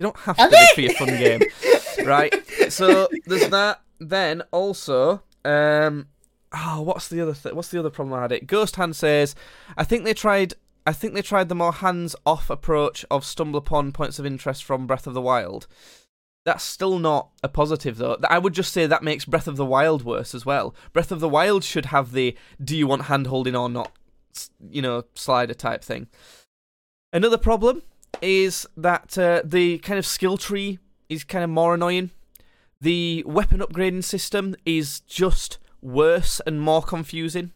A: You don't have
B: Are
A: to be for your fun game. <laughs> right? So there's that. Then also, um, oh, what's the other th- what's the other problem I had? It Ghost Hand says, I think they tried. I think they tried the more hands-off approach of stumble upon points of interest from Breath of the Wild. That's still not a positive, though. I would just say that makes Breath of the Wild worse as well. Breath of the Wild should have the "Do you want hand holding or not?" you know, slider type thing. Another problem is that uh, the kind of skill tree is kind of more annoying. The weapon upgrading system is just worse and more confusing.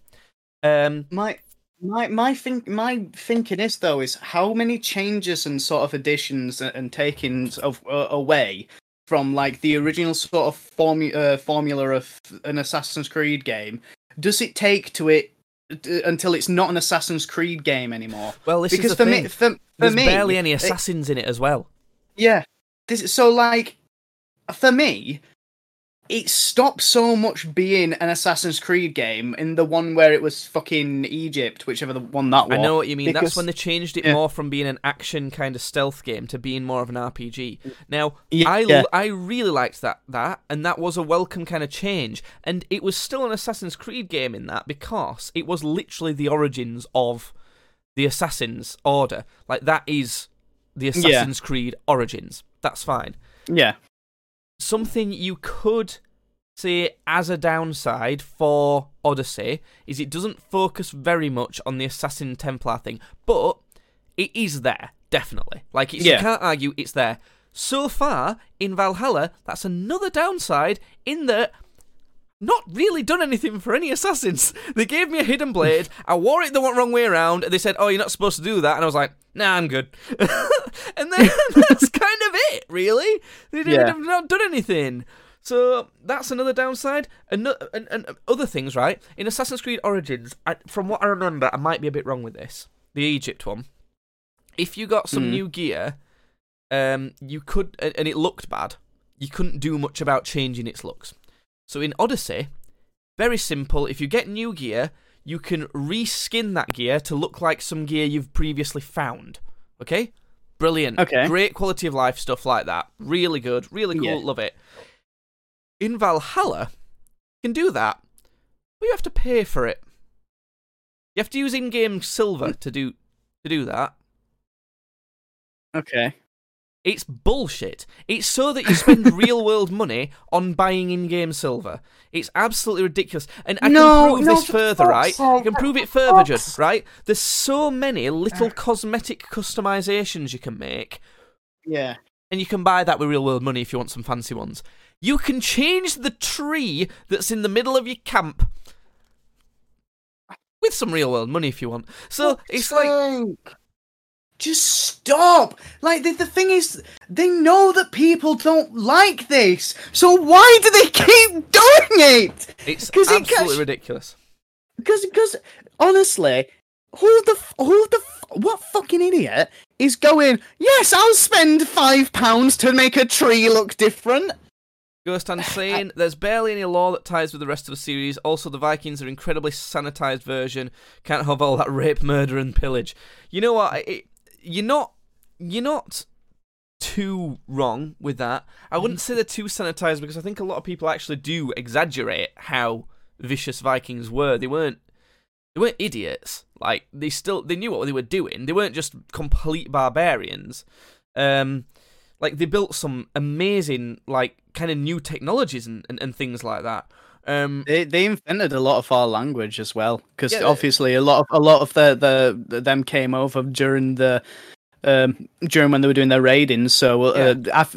A: Um,
B: My my my think my thinking is though is how many changes and sort of additions and, takings of uh, away from like the original sort of formu- uh, formula of an Assassin's Creed game does it take to it uh, until it's not an Assassin's Creed game anymore?
A: well, this
B: because
A: is the
B: for
A: thing.
B: me, for, for
A: There's
B: me,
A: barely any
B: it-
A: assassins in it as well.
B: Yeah. This so like for me, it stopped so much being an Assassin's Creed game in the one where it was fucking Egypt, whichever the one that was.
A: I know what you mean. That's when they changed it
B: yeah.
A: more from being an action kind of stealth game to being more of an RPG. Now,
B: Yeah,
A: I
B: yeah.
A: I really liked that that, and that was a welcome kind of change. And it was still an Assassin's Creed game in that because it was literally the origins of the Assassin's Order. Like that is the Assassin's Creed origins. That's fine.
B: Yeah.
A: something you could say as a downside for Odyssey is it doesn't focus very much on the Assassin Templar thing, but it is there, definitely. Like, it's, you can't argue it's there. So far, in Valhalla, that's another downside in that not really done anything for any assassins. They gave me a hidden blade, I wore it the wrong way around, and they said, Oh, you're not supposed to do that. And I was like, Nah, I'm good. <laughs> and then <laughs> that's kind of it, really. They didn't,
B: Yeah.
A: have not done anything. So that's another downside. And, and, and other things, right? In Assassin's Creed Origins, I, from what I remember, I might be a bit wrong with this. The Egypt one. If you got some
B: Mhm.
A: new gear, um, you could, and it looked bad. You couldn't do much about changing its looks. So in Odyssey, very simple. If you get new gear, you can reskin that gear to look like some gear you've previously found. Okay? Brilliant.
B: Okay.
A: Great quality of life stuff like that. Really good. Really cool.
B: Yeah.
A: Love it. In Valhalla, you can do that, but you have to pay for it. You have to use in-game silver to do to do that.
B: Okay.
A: It's bullshit. It's so that you spend <laughs> real world money on buying in game silver. It's absolutely ridiculous. And I
B: No,
A: can prove
B: no,
A: this further, right? I can prove it further, Judd,
B: fuck's-
A: right? There's so many little cosmetic customizations you can make,
B: Yeah.
A: and you can buy that with real world money if you want some fancy ones. You can change the tree that's in the middle of your camp with some real world money if you want. So it's like
B: Just stop! Like the, the thing is, they know that people don't like this, so why do they keep <laughs> doing it?
A: it's
B: 'Cause it
A: absolutely ridiculous.
B: Because, because honestly, who the f- who the what fucking idiot is going? Yes, I'll spend five pounds to make a tree look different.
A: Ghost and <laughs> saying there's barely any lore that ties with the rest of the series. Also, the Vikings are an incredibly sanitized version. Can't have all that rape, murder, and pillage. You know what? It, you're not. You're not too wrong with that. I wouldn't say they're too sanitized because I think a lot of people actually do exaggerate how vicious Vikings were. They weren't. They weren't idiots. Like they still they knew what they were doing. They weren't just complete barbarians. Um, like they built some amazing like kind of new technologies and, and, and things like that. Um,
B: They they invented a lot of our language as well, because
A: Yeah,
B: obviously a lot of a lot of the, the the them came over during the um during when they were doing their raiding. So uh, af-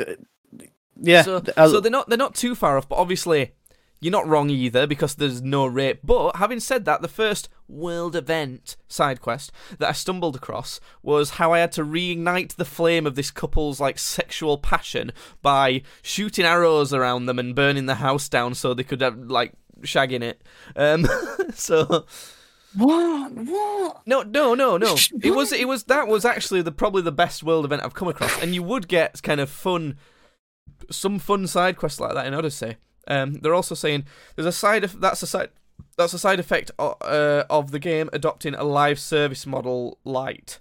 B: yeah,
A: so, so they're not they're not too far off, but obviously you're not wrong either because there's no rape. But having said that, the first world event side quest that I stumbled across was how I had to reignite the flame of this couple's like sexual passion by shooting arrows around them and burning the house down so they could have like shagging it. Um, <laughs> so
B: what what?
A: No, no, no, no. <laughs> It was, it was. That was actually the probably the best world event I've come across, and you would get kind of fun, some fun side quests like that in Odyssey. Um, they're also saying there's a side. Of, that's a side. That's a side effect uh, of the game adopting a live service model light.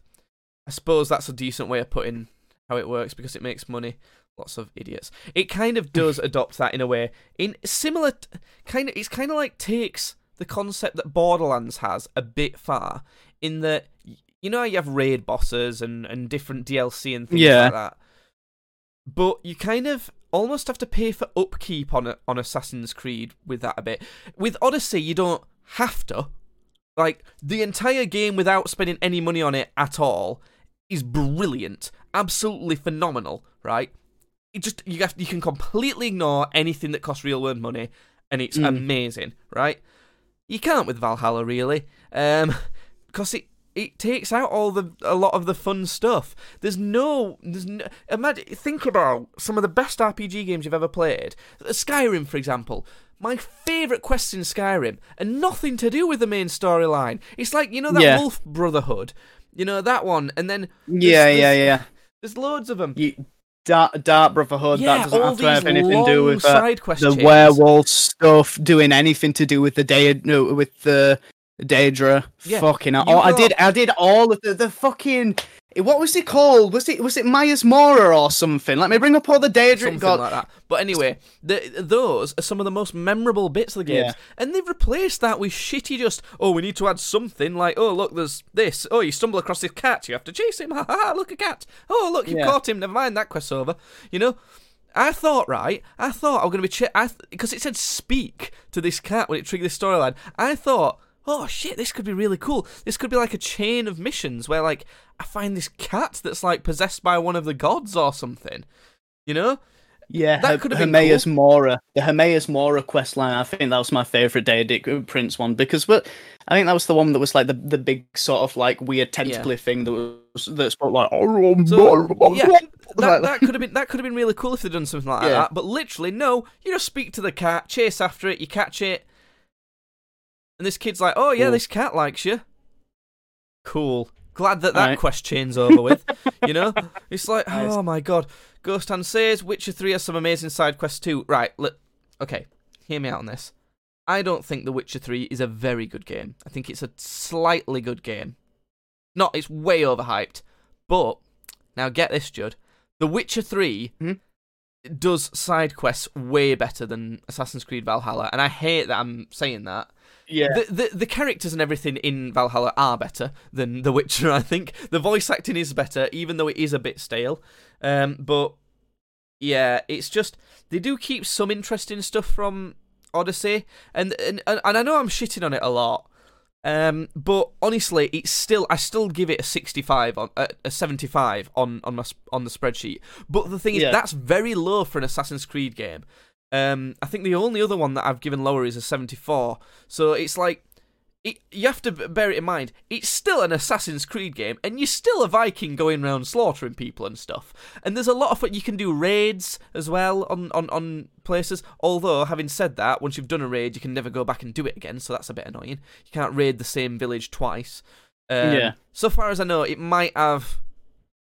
A: I suppose that's a decent way of putting how it works because it makes money. Lots of idiots. It kind of does <laughs> adopt that in a way. In similar, t- kind of, it's kind of like takes the concept that Borderlands has a bit far. In that, you know, how you have raid bosses and and different DLC and things
B: Yeah.
A: like that. But you kind of almost have to pay for upkeep on a, on Assassin's Creed with that a bit. With Odyssey, you don't have to. Like the entire game without spending any money on it at all is brilliant, absolutely phenomenal, right? It just you have you can completely ignore anything that costs real world money, and it's
B: Mm.
A: amazing, right? You can't with Valhalla really, um, because it it takes out all the a lot of the fun stuff. There's no there's no, imagine think about some of the best RPG games you've ever played. Skyrim, for example. My favourite quests in Skyrim, and nothing to do with the main storyline. It's like you know that
B: Yeah.
A: Wolf Brotherhood, you know that one, and then there's-
B: Yeah,
A: there's-
B: yeah, yeah.
A: There's loads of them.
B: You, Dark, Dark Brotherhood.
A: yeah,
B: that doesn't have to have anything to do with uh,
A: side quest
B: the werewolf stuff. Doing anything to do with the day, no, with the Daedra.
A: Yeah,
B: Fucking. Oh, I did. I did all of the the fucking. What was it called? Was it was it Myers Mora or something? Let me bring up all the Daedra.
A: something
B: God,
A: like that. But anyway, the, those are some of the most memorable bits of the games,
B: Yeah.
A: and they've replaced that with shitty just. Oh, we need to add something like, oh look, there's this. Oh, you stumble across this cat, you have to chase him. Ha ha ha! Look a cat. Oh look, you
B: Yeah.
A: caught him. Never mind, that quest's over. You know. I thought, right? I thought I was going to be ch- I because it said speak to this cat when it triggered this storyline. I thought, oh shit, this could be really cool. This could be like a chain of missions where like I find this cat that's like possessed by one of the gods or something. You know?
B: Yeah,
A: That
B: Her-
A: could have been
B: Hermaeus Mora. The Hermaeus Mora quest line, I think that was my favourite Day Daedric Prince one because but I think that was the one that was like the, the big sort of like weird tentacly thing that was that spoke like oh,
A: So, yeah, that, that could have been that could have been really cool if they'd done something like
B: Yeah.
A: that. But literally, no. You just speak to the cat, chase after it, you catch it, and this kid's like, "Oh yeah, this cat likes you." Cool. Glad that that
B: Right.
A: quest chain's over with. <laughs> you know, it's like,
B: Nice.
A: oh my god. Ghost Hand says Witcher Three has some amazing side quests too. Right. Look. Okay. Hear me out on this. I don't think The Witcher 3 is a very good game. I think it's a slightly good game. Not, it's way overhyped. But, now get this, Judd. The Witcher 3
B: Hmm?
A: does side quests way better than Assassin's Creed Valhalla, and I hate that I'm saying that.
B: Yeah,
A: The, the the characters and everything in Valhalla are better than The Witcher, <laughs> I think. The voice acting is better, even though it is a bit stale. Um, but yeah, it's just they do keep some interesting stuff from Odyssey, and and and I know I'm shitting on it a lot. Um, but honestly, it's still I still give it a 65 on uh, a 75 on on my on the spreadsheet. But the thing is,
B: Yeah.
A: that's very low for an Assassin's Creed game. Um, I think the only other one that I've given lower is a 74. So it's like, it, you have to bear it in mind. It's still an Assassin's Creed game, and you're still a Viking going around slaughtering people and stuff. And there's a lot of what you can do raids as well on, on, on places. Although, having said that, once you've done a raid, you can never go back and do it again. So that's a bit annoying. You can't raid the same village twice. Um,
B: Yeah.
A: So far as I know, it might have,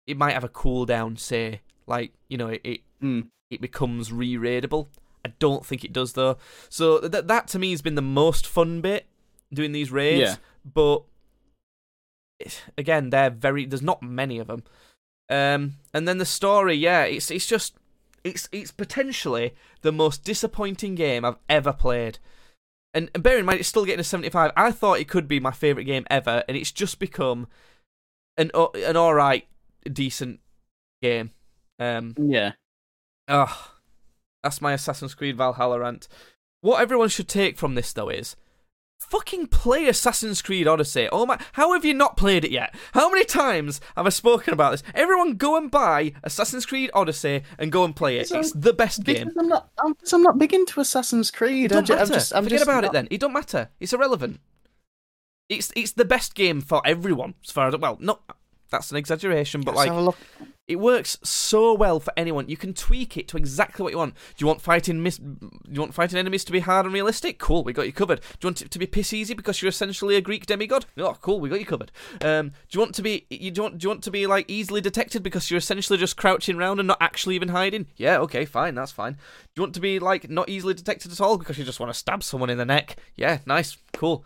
A: it might have a cooldown. Say, like you know, it, it
B: Mm.
A: it becomes re-raidable. I don't think it does though. So that that to me has been the most fun bit doing these raids.
B: Yeah.
A: But again, they're very. There's not many of them. Um, and then the story, yeah, it's it's just it's it's potentially the most disappointing game I've ever played. And, and bear in mind, it's still getting a 75. I thought it could be my favorite game ever, and it's just become an an all right, decent game. Um,
B: yeah.
A: Ugh. That's my Assassin's Creed Valhalla rant. What everyone should take from this, though, is fucking play Assassin's Creed Odyssey. Oh my! How have you not played it yet? How many times have I spoken about this? Everyone, go and buy Assassin's Creed Odyssey and go and play it. It's the best
B: Because
A: game.
B: I'm not, I'm, I'm not big into Assassin's Creed.
A: It don't
B: I'm
A: matter.
B: just, I'm
A: Forget
B: just
A: about it then. It don't matter. It's irrelevant. It's it's the best game for everyone, as far as well. Not that's an exaggeration, but
B: Let's
A: like
B: have a look.
A: It works so well for anyone. You can tweak it to exactly what you want. Do you want fighting mis- Do you want fighting enemies to be hard and realistic? Cool, we got you covered. Do you want it to be piss easy because you're essentially a Greek demigod? Oh, cool, we got you covered. Um, do you want to be you do you want, do you want to be like easily detected because you're essentially just crouching around and not actually even hiding? Yeah, okay, fine, that's fine. Do you want to be like not easily detected at all because you just want to stab someone in the neck? Yeah, nice, cool.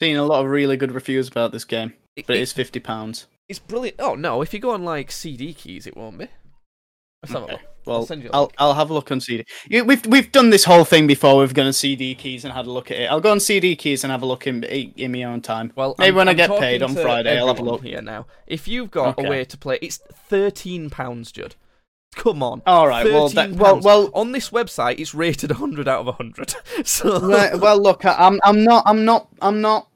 B: Seen a lot of really good reviews about this game, but
A: it-
B: it's fifty pounds.
A: It's brilliant. Oh no, if you go on like CD keys, it won't be. Let's have a look.
B: Well,
A: send you a
B: I'll
A: link.
B: I'll have a look on CD. You, we've we've done this whole thing before. We've gone on CD keys and had a look at it. I'll go on CD keys and have a look in in my own time.
A: Well,
B: maybe
A: I'm-
B: when I
A: I'm
B: get
A: talking
B: paid on
A: to
B: Friday, I'll have a
A: everyone
B: look.
A: here now. If you've got
B: Okay.
A: a way to play, it's thirteen pounds, Judd. Come on.
B: All right. Well, that, well,
A: £13.
B: well,
A: on this website, it's rated 100 out of 100. <laughs> so
B: well, well, look, I- I'm, I'm not, I'm not, I'm not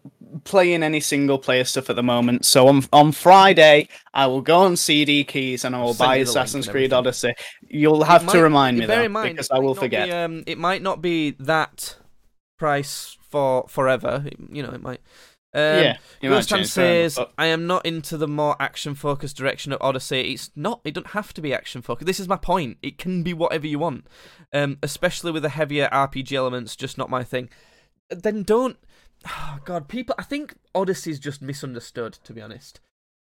B: playing any single player stuff at the moment. So on on Friday, I will go on CD keys and I will
A: Send
B: buy
A: you the link
B: Assassin's Creed. Odyssey. You'll have
A: It
B: to remind me though,
A: mind,
B: because I will forget.
A: Be, um, it might not be that price for forever. It- you know, it might. Um,
B: yeah, you might
A: Ghostan
B: change, fair enough,
A: says,
B: but-
A: "I am not into the more action-focused direction of Odyssey. It's not. It don't have to be action-focused. This is my point. It can be whatever you want, um, especially with the heavier RPG elements. Just not my thing. Then don't. Oh God, people. I think Odyssey's just misunderstood. To be honest,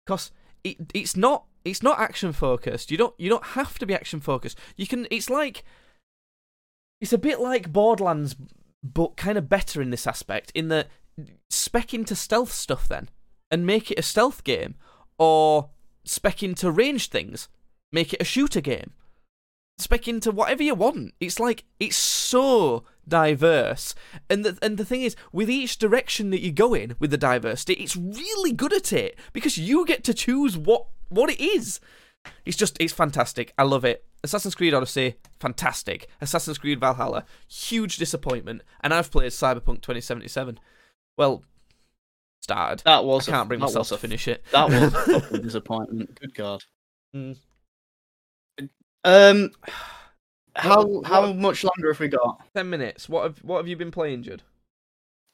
A: because it it's not it's not action-focused. You don't you don't have to be action-focused. You can. It's like it's a bit like Borderlands, but kind of better in this aspect. In that spec into stealth stuff then and make it a stealth game or spec into ranged things make it a shooter game spec into whatever you want it's like it's so diverse and the, and the thing is with each direction that you go in with the diversity it's really good at it because you get to choose what what it is it's just it's fantastic i love it assassin's creed odyssey fantastic assassin's creed valhalla huge disappointment and i've played cyberpunk 2077 well, started.
B: that was
A: I can't bring myself to finish it.
B: That was a <laughs> disappointment. Good God.
A: Mm.
B: Um, how
A: What-
B: how
A: what-
B: much longer have we got?
A: Ten minutes. What have what have you been playing, Judd?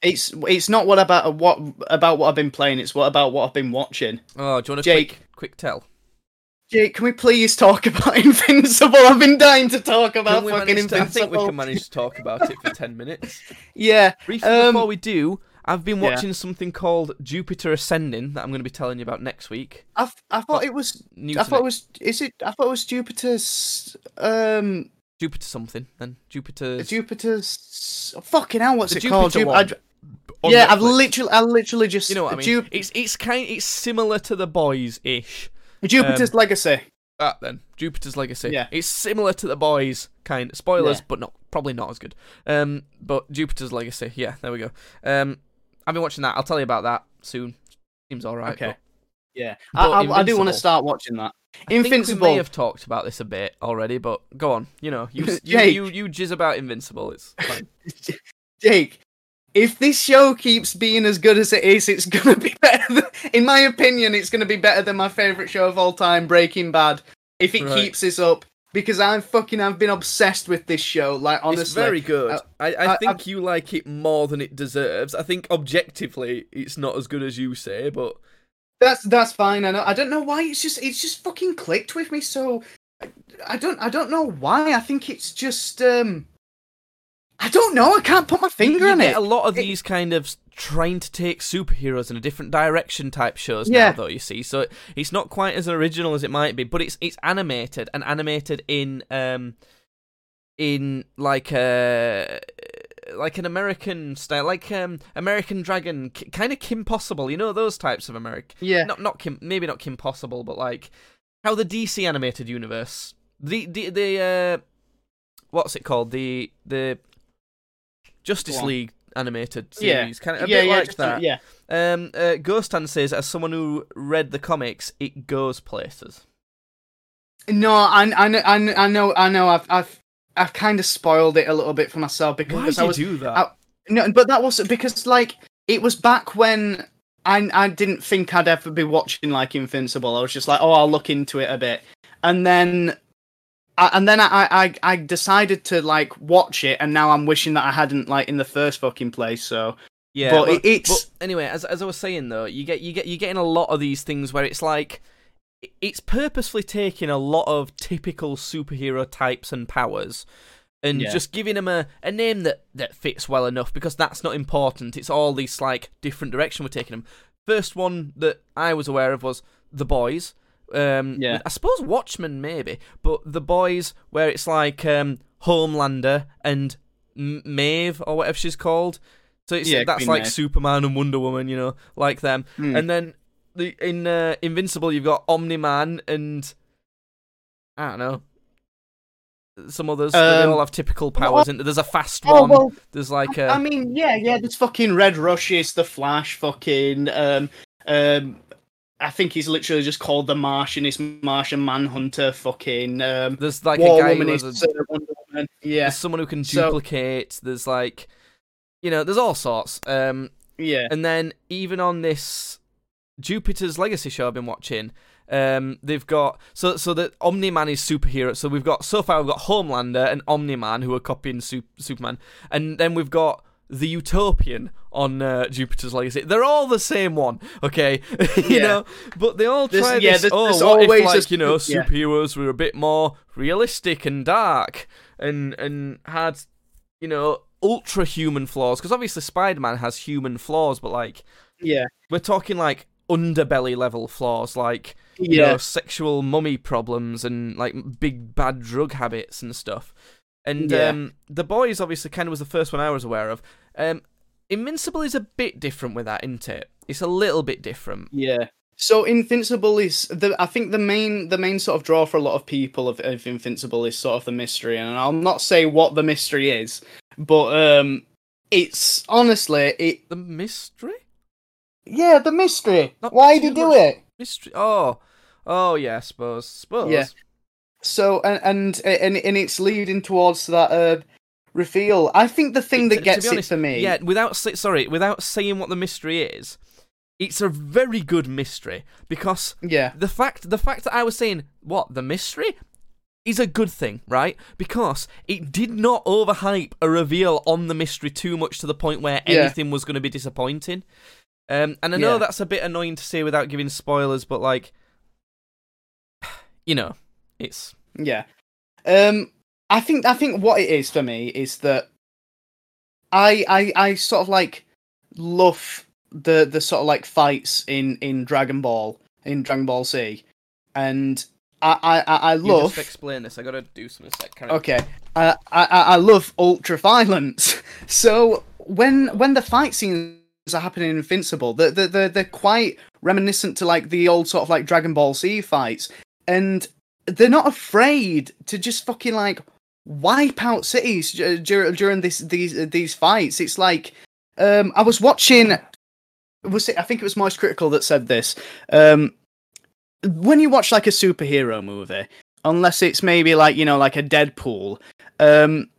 B: It's it's not what about what about what I've been playing. It's what about what I've been watching.
A: Oh, do you want a
B: Jake.
A: quick quick tell?
B: Jake, can we please talk <laughs> about Invincible? I've been dying to talk about fucking
A: manage to- I
B: Invincible.
A: think we can manage to talk about it for ten minutes. <laughs>
B: Yeah,
A: Briefly
B: Um,
A: before we do, I've been
B: yeah.
A: watching something called Jupiter Ascending that I'm going to be telling you about next week.
B: I, I thought it was.
A: New
B: I thought it was. Is it? I thought it was Jupiter's. Um,
A: Jupiter something. Then Jupiter's.
B: Jupiter's. Fucking hell! What's
A: The
B: it called?
A: Jupiter
B: Ju-
A: one.
B: I d-
A: on
B: yeah, I've literally, I literally just.
A: You know what I mean?
B: Ju-
A: it's it's kind it's similar to the boys ish.
B: Jupiter's
A: um,
B: Legacy.
A: That then Jupiter's Legacy.
B: Yeah.
A: it's similar to the boys kind. Spoilers,
B: Yeah.
A: but not probably not as good. Um, but Jupiter's Legacy. Yeah, there we go. Um, I've been watching that. I'll tell you about that soon. Seems all right.
B: Okay.
A: but
B: Yeah,
A: but
B: I, I, I do want to start watching that.
A: I think
B: Invincible.
A: we may have talked about this a bit already, but go on. You know, you <laughs> you you, you jizz about Invincible. It's fine. <laughs>
B: Jake, if this show keeps being as good as it is, it's gonna be <laughs> better. Than, in my opinion, it's gonna be better than my favorite show of all time, Breaking Bad. If it
A: Right.
B: keeps this up, because I'm fucking, I've been obsessed with this show. Like honestly,
A: it's very good.
B: uh,
A: I, I
B: I-
A: think
B: I've-
A: you like it more than it deserves. I think objectively, it's not as good as you say, but
B: That's that's fine. I know. I don't know why. It's just it's just fucking clicked with me. So I, don't I don't know why. I think it's just um. I don't know. I can't put my finger
A: you
B: on
A: get
B: it.
A: a lot of
B: It-
A: these kind of trying to take superheroes in a different direction type shows
B: Yeah.
A: now, though. You see, so it's not quite as original as it might be, but it's it's animated and animated in um in like a like an American style, like um American Dragon, k- kind of Kim Possible. You know those types of American.
B: Yeah.
A: Not not Kim, maybe not Kim Possible, but like how the DC animated universe, the the the uh, what's it called? The the Justice
B: Go on.
A: League animated
B: Yeah.
A: series, kind of a
B: yeah,
A: bit
B: yeah,
A: like that.
B: Yeah.
A: Um, uh, Ghostan says, as someone who read the comics, it goes places.
B: No, I, I, know, I know, I know, I know. I've, I've, I've kind of spoiled it a little bit for myself because
A: Why
B: I
A: you
B: was
A: do that?
B: I- no, but that was because like it was back when I, I didn't think I'd ever be watching like Invincible. I was just like, oh, I'll look into it a bit, and then, I, and then I, I, I decided to like watch it, and now I'm wishing that I hadn't like in the first fucking place. So
A: yeah,
B: but it- it's-
A: but anyway, as as I was saying though, you get you get you're getting a lot of these things where it's like it's purposefully taking a lot of typical superhero types and powers and
B: Yeah.
A: just giving them a, a name that, that fits well enough because that's not important. It's all these like different direction we're taking them. First one that I was aware of was The Boys. Um,
B: Yeah.
A: I suppose Watchmen maybe, but The Boys where it's like um, Homelander and M- Maeve or whatever she's called. So it's
B: Yeah,
A: that's like
B: Maeve.
A: Superman and Wonder Woman, you know, like them.
B: Hmm.
A: And then the in uh, Invincible you've got Omni Man and I don't know some others. but they
B: Um,
A: all have typical powers. and there's a fast
B: oh
A: one.
B: well,
A: There's like
B: I
A: a
B: mean, yeah, yeah. There's fucking Red Rushes, The Flash, fucking um, um, I think he's literally just called the Martian. It's Martian Manhunter. Fucking um,
A: There's like
B: War
A: a guy
B: Woman
A: who
B: is
A: a,
B: uh, Wonder Woman. Yeah,
A: there's someone who can
B: So-
A: duplicate. There's like, you know, there's all sorts. Um,
B: yeah,
A: and then even on this Jupiter's Legacy show I've been watching, um, they've got so so that Omni Man is superhero. So we've got so far we've got Homelander and Omni Man who are copying Sup- Superman, and then we've got the Utopian on uh, Jupiter's Legacy. They're all the same one, okay? <laughs> you
B: Yeah.
A: know, but they all try
B: yeah,
A: this. oh, what
B: always
A: if like you know
B: yeah.
A: superheroes were a bit more realistic and dark and and had you know ultra human flaws? Because obviously Spider Man has human flaws, but like
B: yeah,
A: we're talking like underbelly level flaws, like you
B: yeah,
A: know, sexual mummy problems and like big bad drug habits and stuff. And
B: Yeah.
A: um, the boys obviously kind of was the first one I was aware of. Um, Invincible is a bit different with that, isn't it? It's a little bit different.
B: yeah. So Invincible is the I think the main the main sort of draw for a lot of people of, of Invincible is sort of the mystery, and I'll not say what the mystery is, but um, it's honestly it.
A: The mystery,
B: Yeah, the mystery.
A: Not
B: Why
A: did
B: do do
A: much-
B: it?
A: mystery. Oh, oh yeah, I suppose, suppose.
B: Yeah. So and and and, and it's leading towards that uh, reveal. I think the thing that gets
A: honest,
B: it for me.
A: Yeah, without sorry, without saying what the mystery is, it's a very good mystery because
B: yeah,
A: the fact the fact that I was saying what the mystery is a good thing, right? Because it did not overhype a reveal on the mystery too much to the point where
B: Yeah.
A: anything was going to be disappointing. Um, and I know
B: Yeah.
A: that's a bit annoying to say without giving spoilers, but like, <sighs> you know, it's
B: yeah. Um, I think I think what it is for me is that I I I sort of like love the the sort of like fights in in Dragon Ball in Dragon Ball Z, and I I I I
A: you
B: love.
A: just explain this. I gotta do some a Sec. Carry.
B: Okay, I I I love ultra violence. <laughs> So when when the fight scenes are happening in Invincible, they're, they're they're quite reminiscent to like the old sort of like Dragon Ball Z fights, and they're not afraid to just fucking like wipe out cities dur- dur- during this these these fights. It's like um I was watching. Was it? I think it was Moist Critical that said this. Um, when you watch like a superhero movie, unless it's maybe like you know like a Deadpool, um,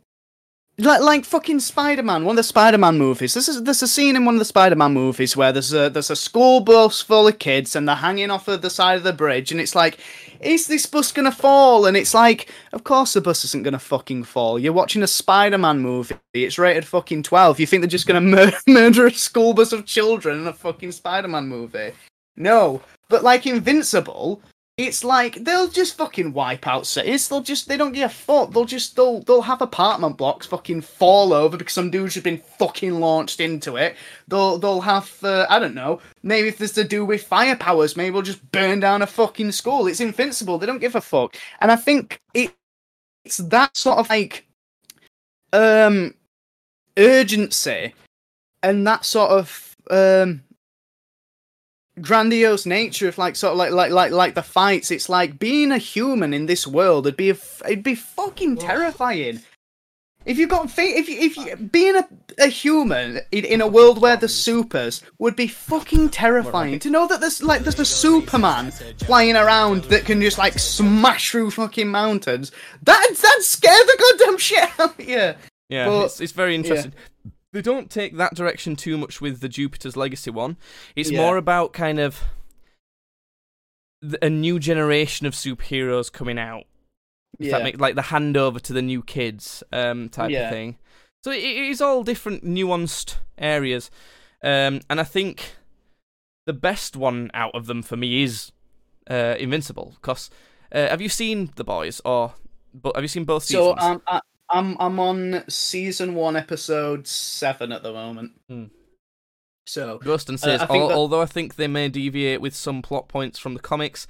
B: like like fucking Spider Man, one of the Spider Man movies. This is there's a scene in one of the Spider Man movies where there's a there's a school bus full of kids and they're hanging off of the side of the bridge, and it's like, is this bus gonna fall? And it's like, of course the bus isn't gonna fucking fall. You're watching a Spider Man movie. It's rated fucking twelve. You think they're just gonna mur- <laughs> murder a school bus of children in a fucking Spider Man movie? No, but like Invincible, it's like they'll just fucking wipe out cities. They'll just they don't give a fuck. They'll just they'll they'll have apartment blocks fucking fall over because some dude's just been fucking launched into it. They'll they'll have uh, I don't know. Maybe if there's to do with fire powers, maybe we'll just burn down a fucking school. It's invincible. They don't give a fuck. And I think it it's that sort of like um urgency and that sort of um grandiose nature of like sort of like like like like the fights. It's like being a human in this world it'd be a, f- it'd be fucking terrifying. If you've got fa- if you, if you being a, a human in, in a world where the supers would be fucking terrifying. to know that there's like there's a superman flying around that can just like smash through fucking mountains that that scare the goddamn shit out of you.
A: Yeah,
B: But-
A: it's, it's very interesting. They don't take that direction too much with the Jupiter's Legacy one. It's
B: Yeah.
A: more about kind of a new generation of superheroes coming out.
B: Yeah
A: make, like the handover to the new kids um, type
B: Yeah.
A: of thing. So it, is all different, nuanced areas, um, and I think the best one out of them for me is uh, Invincible. Because uh, have you seen the boys, or but have you seen both seasons?
B: So um, I, I'm I'm on season one, episode seven at the moment.
A: Hmm.
B: So
A: Ghoston says,
B: I
A: "Al-
B: that-
A: although I think they may deviate with some plot points from the comics,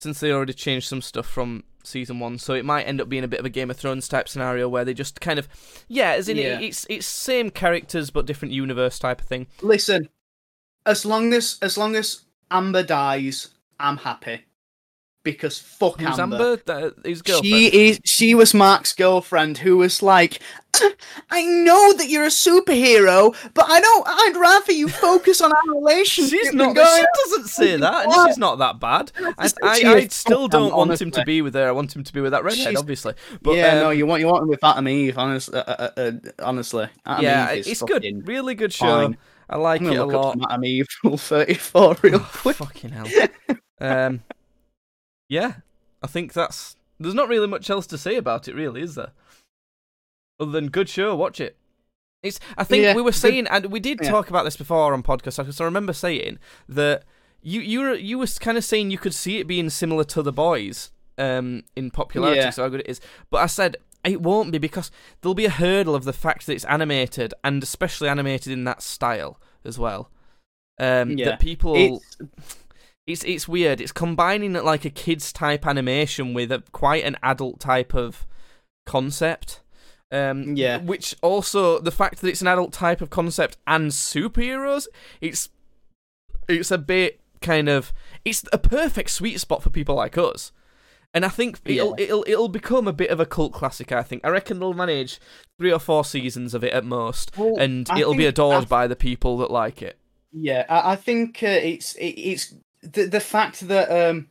A: since they already changed some stuff from season one, so it might end up being a bit of a Game of Thrones type scenario where they just kind of, yeah, as in
B: Yeah.
A: It, it's it's same characters but different universe type of thing.
B: listen, as long as as long as Amber dies, I'm happy. Because fuck
A: Who's
B: Amber.
A: Amber? His girlfriend.
B: She is. She was Mark's girlfriend, who was like, <clears throat> "I know that you're a superhero, but I don't. I'd rather you <laughs> focus on our relationship."
A: She's not.
B: going-
A: She doesn't <laughs> say that, and she's not that bad. <laughs> I, I, I still don't want him to be with her. I want him to be with that redhead,
B: She's-
A: obviously. But
B: yeah,
A: um,
B: no, you want you want him with Atom Eve, honestly. Uh, uh, uh, honestly, Atom
A: yeah,
B: Eve is
A: it's good. Really good show.
B: fine.
A: I like it a lot.
B: Atom Eve Rule Thirty Four real
A: Oh,
B: quick.
A: fucking hell. um, yeah, I think that's. There's not really much else to say about it, really, is there? Other than good show, watch it. It's. I think
B: Yeah,
A: we were
B: good-
A: saying, and we did
B: yeah.
A: talk about this before on podcast. Because I remember saying that you you were you were kind of saying you could see it being similar to the boys, um, in popularity,
B: Yeah.
A: so how good it is. But I said it won't be because there'll be a hurdle of the fact that it's animated and especially animated in that style as well. Um,
B: Yeah.
A: that people
B: It's,
A: it's it's weird. It's combining like a kids type animation with a quite an adult type of concept. Um,
B: Yeah.
A: Which also the fact that it's an adult type of concept and superheroes, it's it's a bit kind of it's a perfect sweet spot for people like us. And I think it'll
B: Yeah.
A: it'll it'll become a bit of a cult classic. I think. I reckon they'll manage three or four seasons of it at most,
B: Well,
A: and
B: I
A: it'll be adored by the people that like it.
B: Yeah, I, I think uh, it's it, it's the the fact that um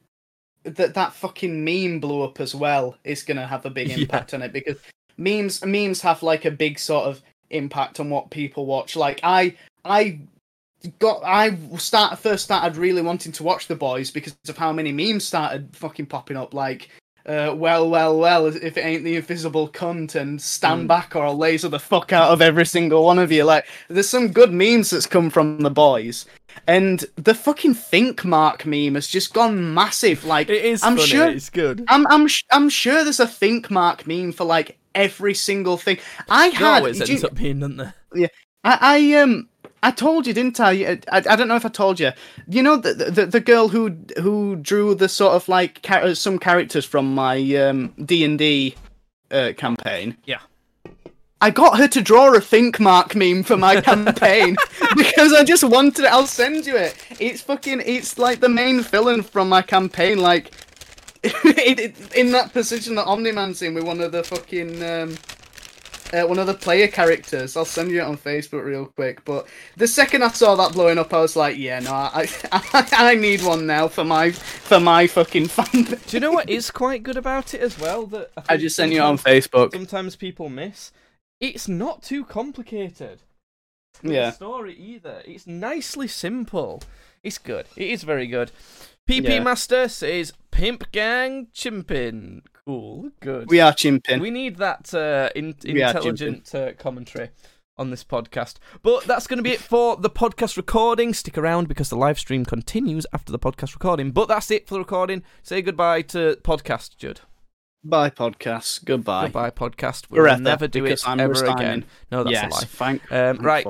B: that that fucking meme blew up as well is gonna have a big <laughs>
A: Yeah.
B: impact on it because memes memes have like a big sort of impact on what people watch. Like I I got I start first started really wanting to watch the boys because of how many memes started fucking popping up like. Uh, well, well, well, if it ain't the invisible cunt and stand
A: Mm.
B: back or I'll laser the fuck out of every single one of you. Like, there's some good memes that's come from the boys. And the fucking think mark meme has just gone massive. Like,
A: It is
B: I'm
A: funny.
B: sure-
A: it's good.
B: I'm, I'm, sh- I'm sure there's a think mark meme for like every single thing. I
A: There
B: had,
A: always ends
B: you-
A: up being, doesn't there?
B: I, I, um, I told you, didn't I? I? I don't know if I told you. You know the the, the girl who who drew the sort of like some characters from my um D and D uh, campaign.
A: Yeah.
B: I got her to draw a think mark meme for my <laughs> campaign because I just wanted it. I'll send you it. It's fucking. It's like the main villain from my campaign. Like <laughs> it, it- in that position that Omni-Man's in with one of the fucking um, uh, one of the player characters. I'll send you it on Facebook real quick. But the second I saw that blowing up, I was like, yeah, no, I I, <laughs> I need one now for my for my fucking fan.
A: Do you know what is quite good about it as well? That I,
B: I just sent you it on Facebook.
A: Sometimes people miss. It's not too complicated.
B: Yeah.
A: Story either. It's nicely simple. It's good. It is very good. PP
B: Yeah.
A: Master says Pimp Gang Chimpin. Cool. Good.
B: We are chimping.
A: We need that uh, in- intelligent uh, commentary on this podcast. But that's going to be it for the podcast recording. Stick around because the live stream continues after the podcast recording. But that's it for the recording. Say goodbye to podcast, Judd.
B: Bye, podcast. Goodbye.
A: Goodbye, podcast. We'll never do it
B: I'm
A: ever
B: resigning.
A: again. No, that's
B: yes,
A: a lie.
B: thank.
A: Um, right.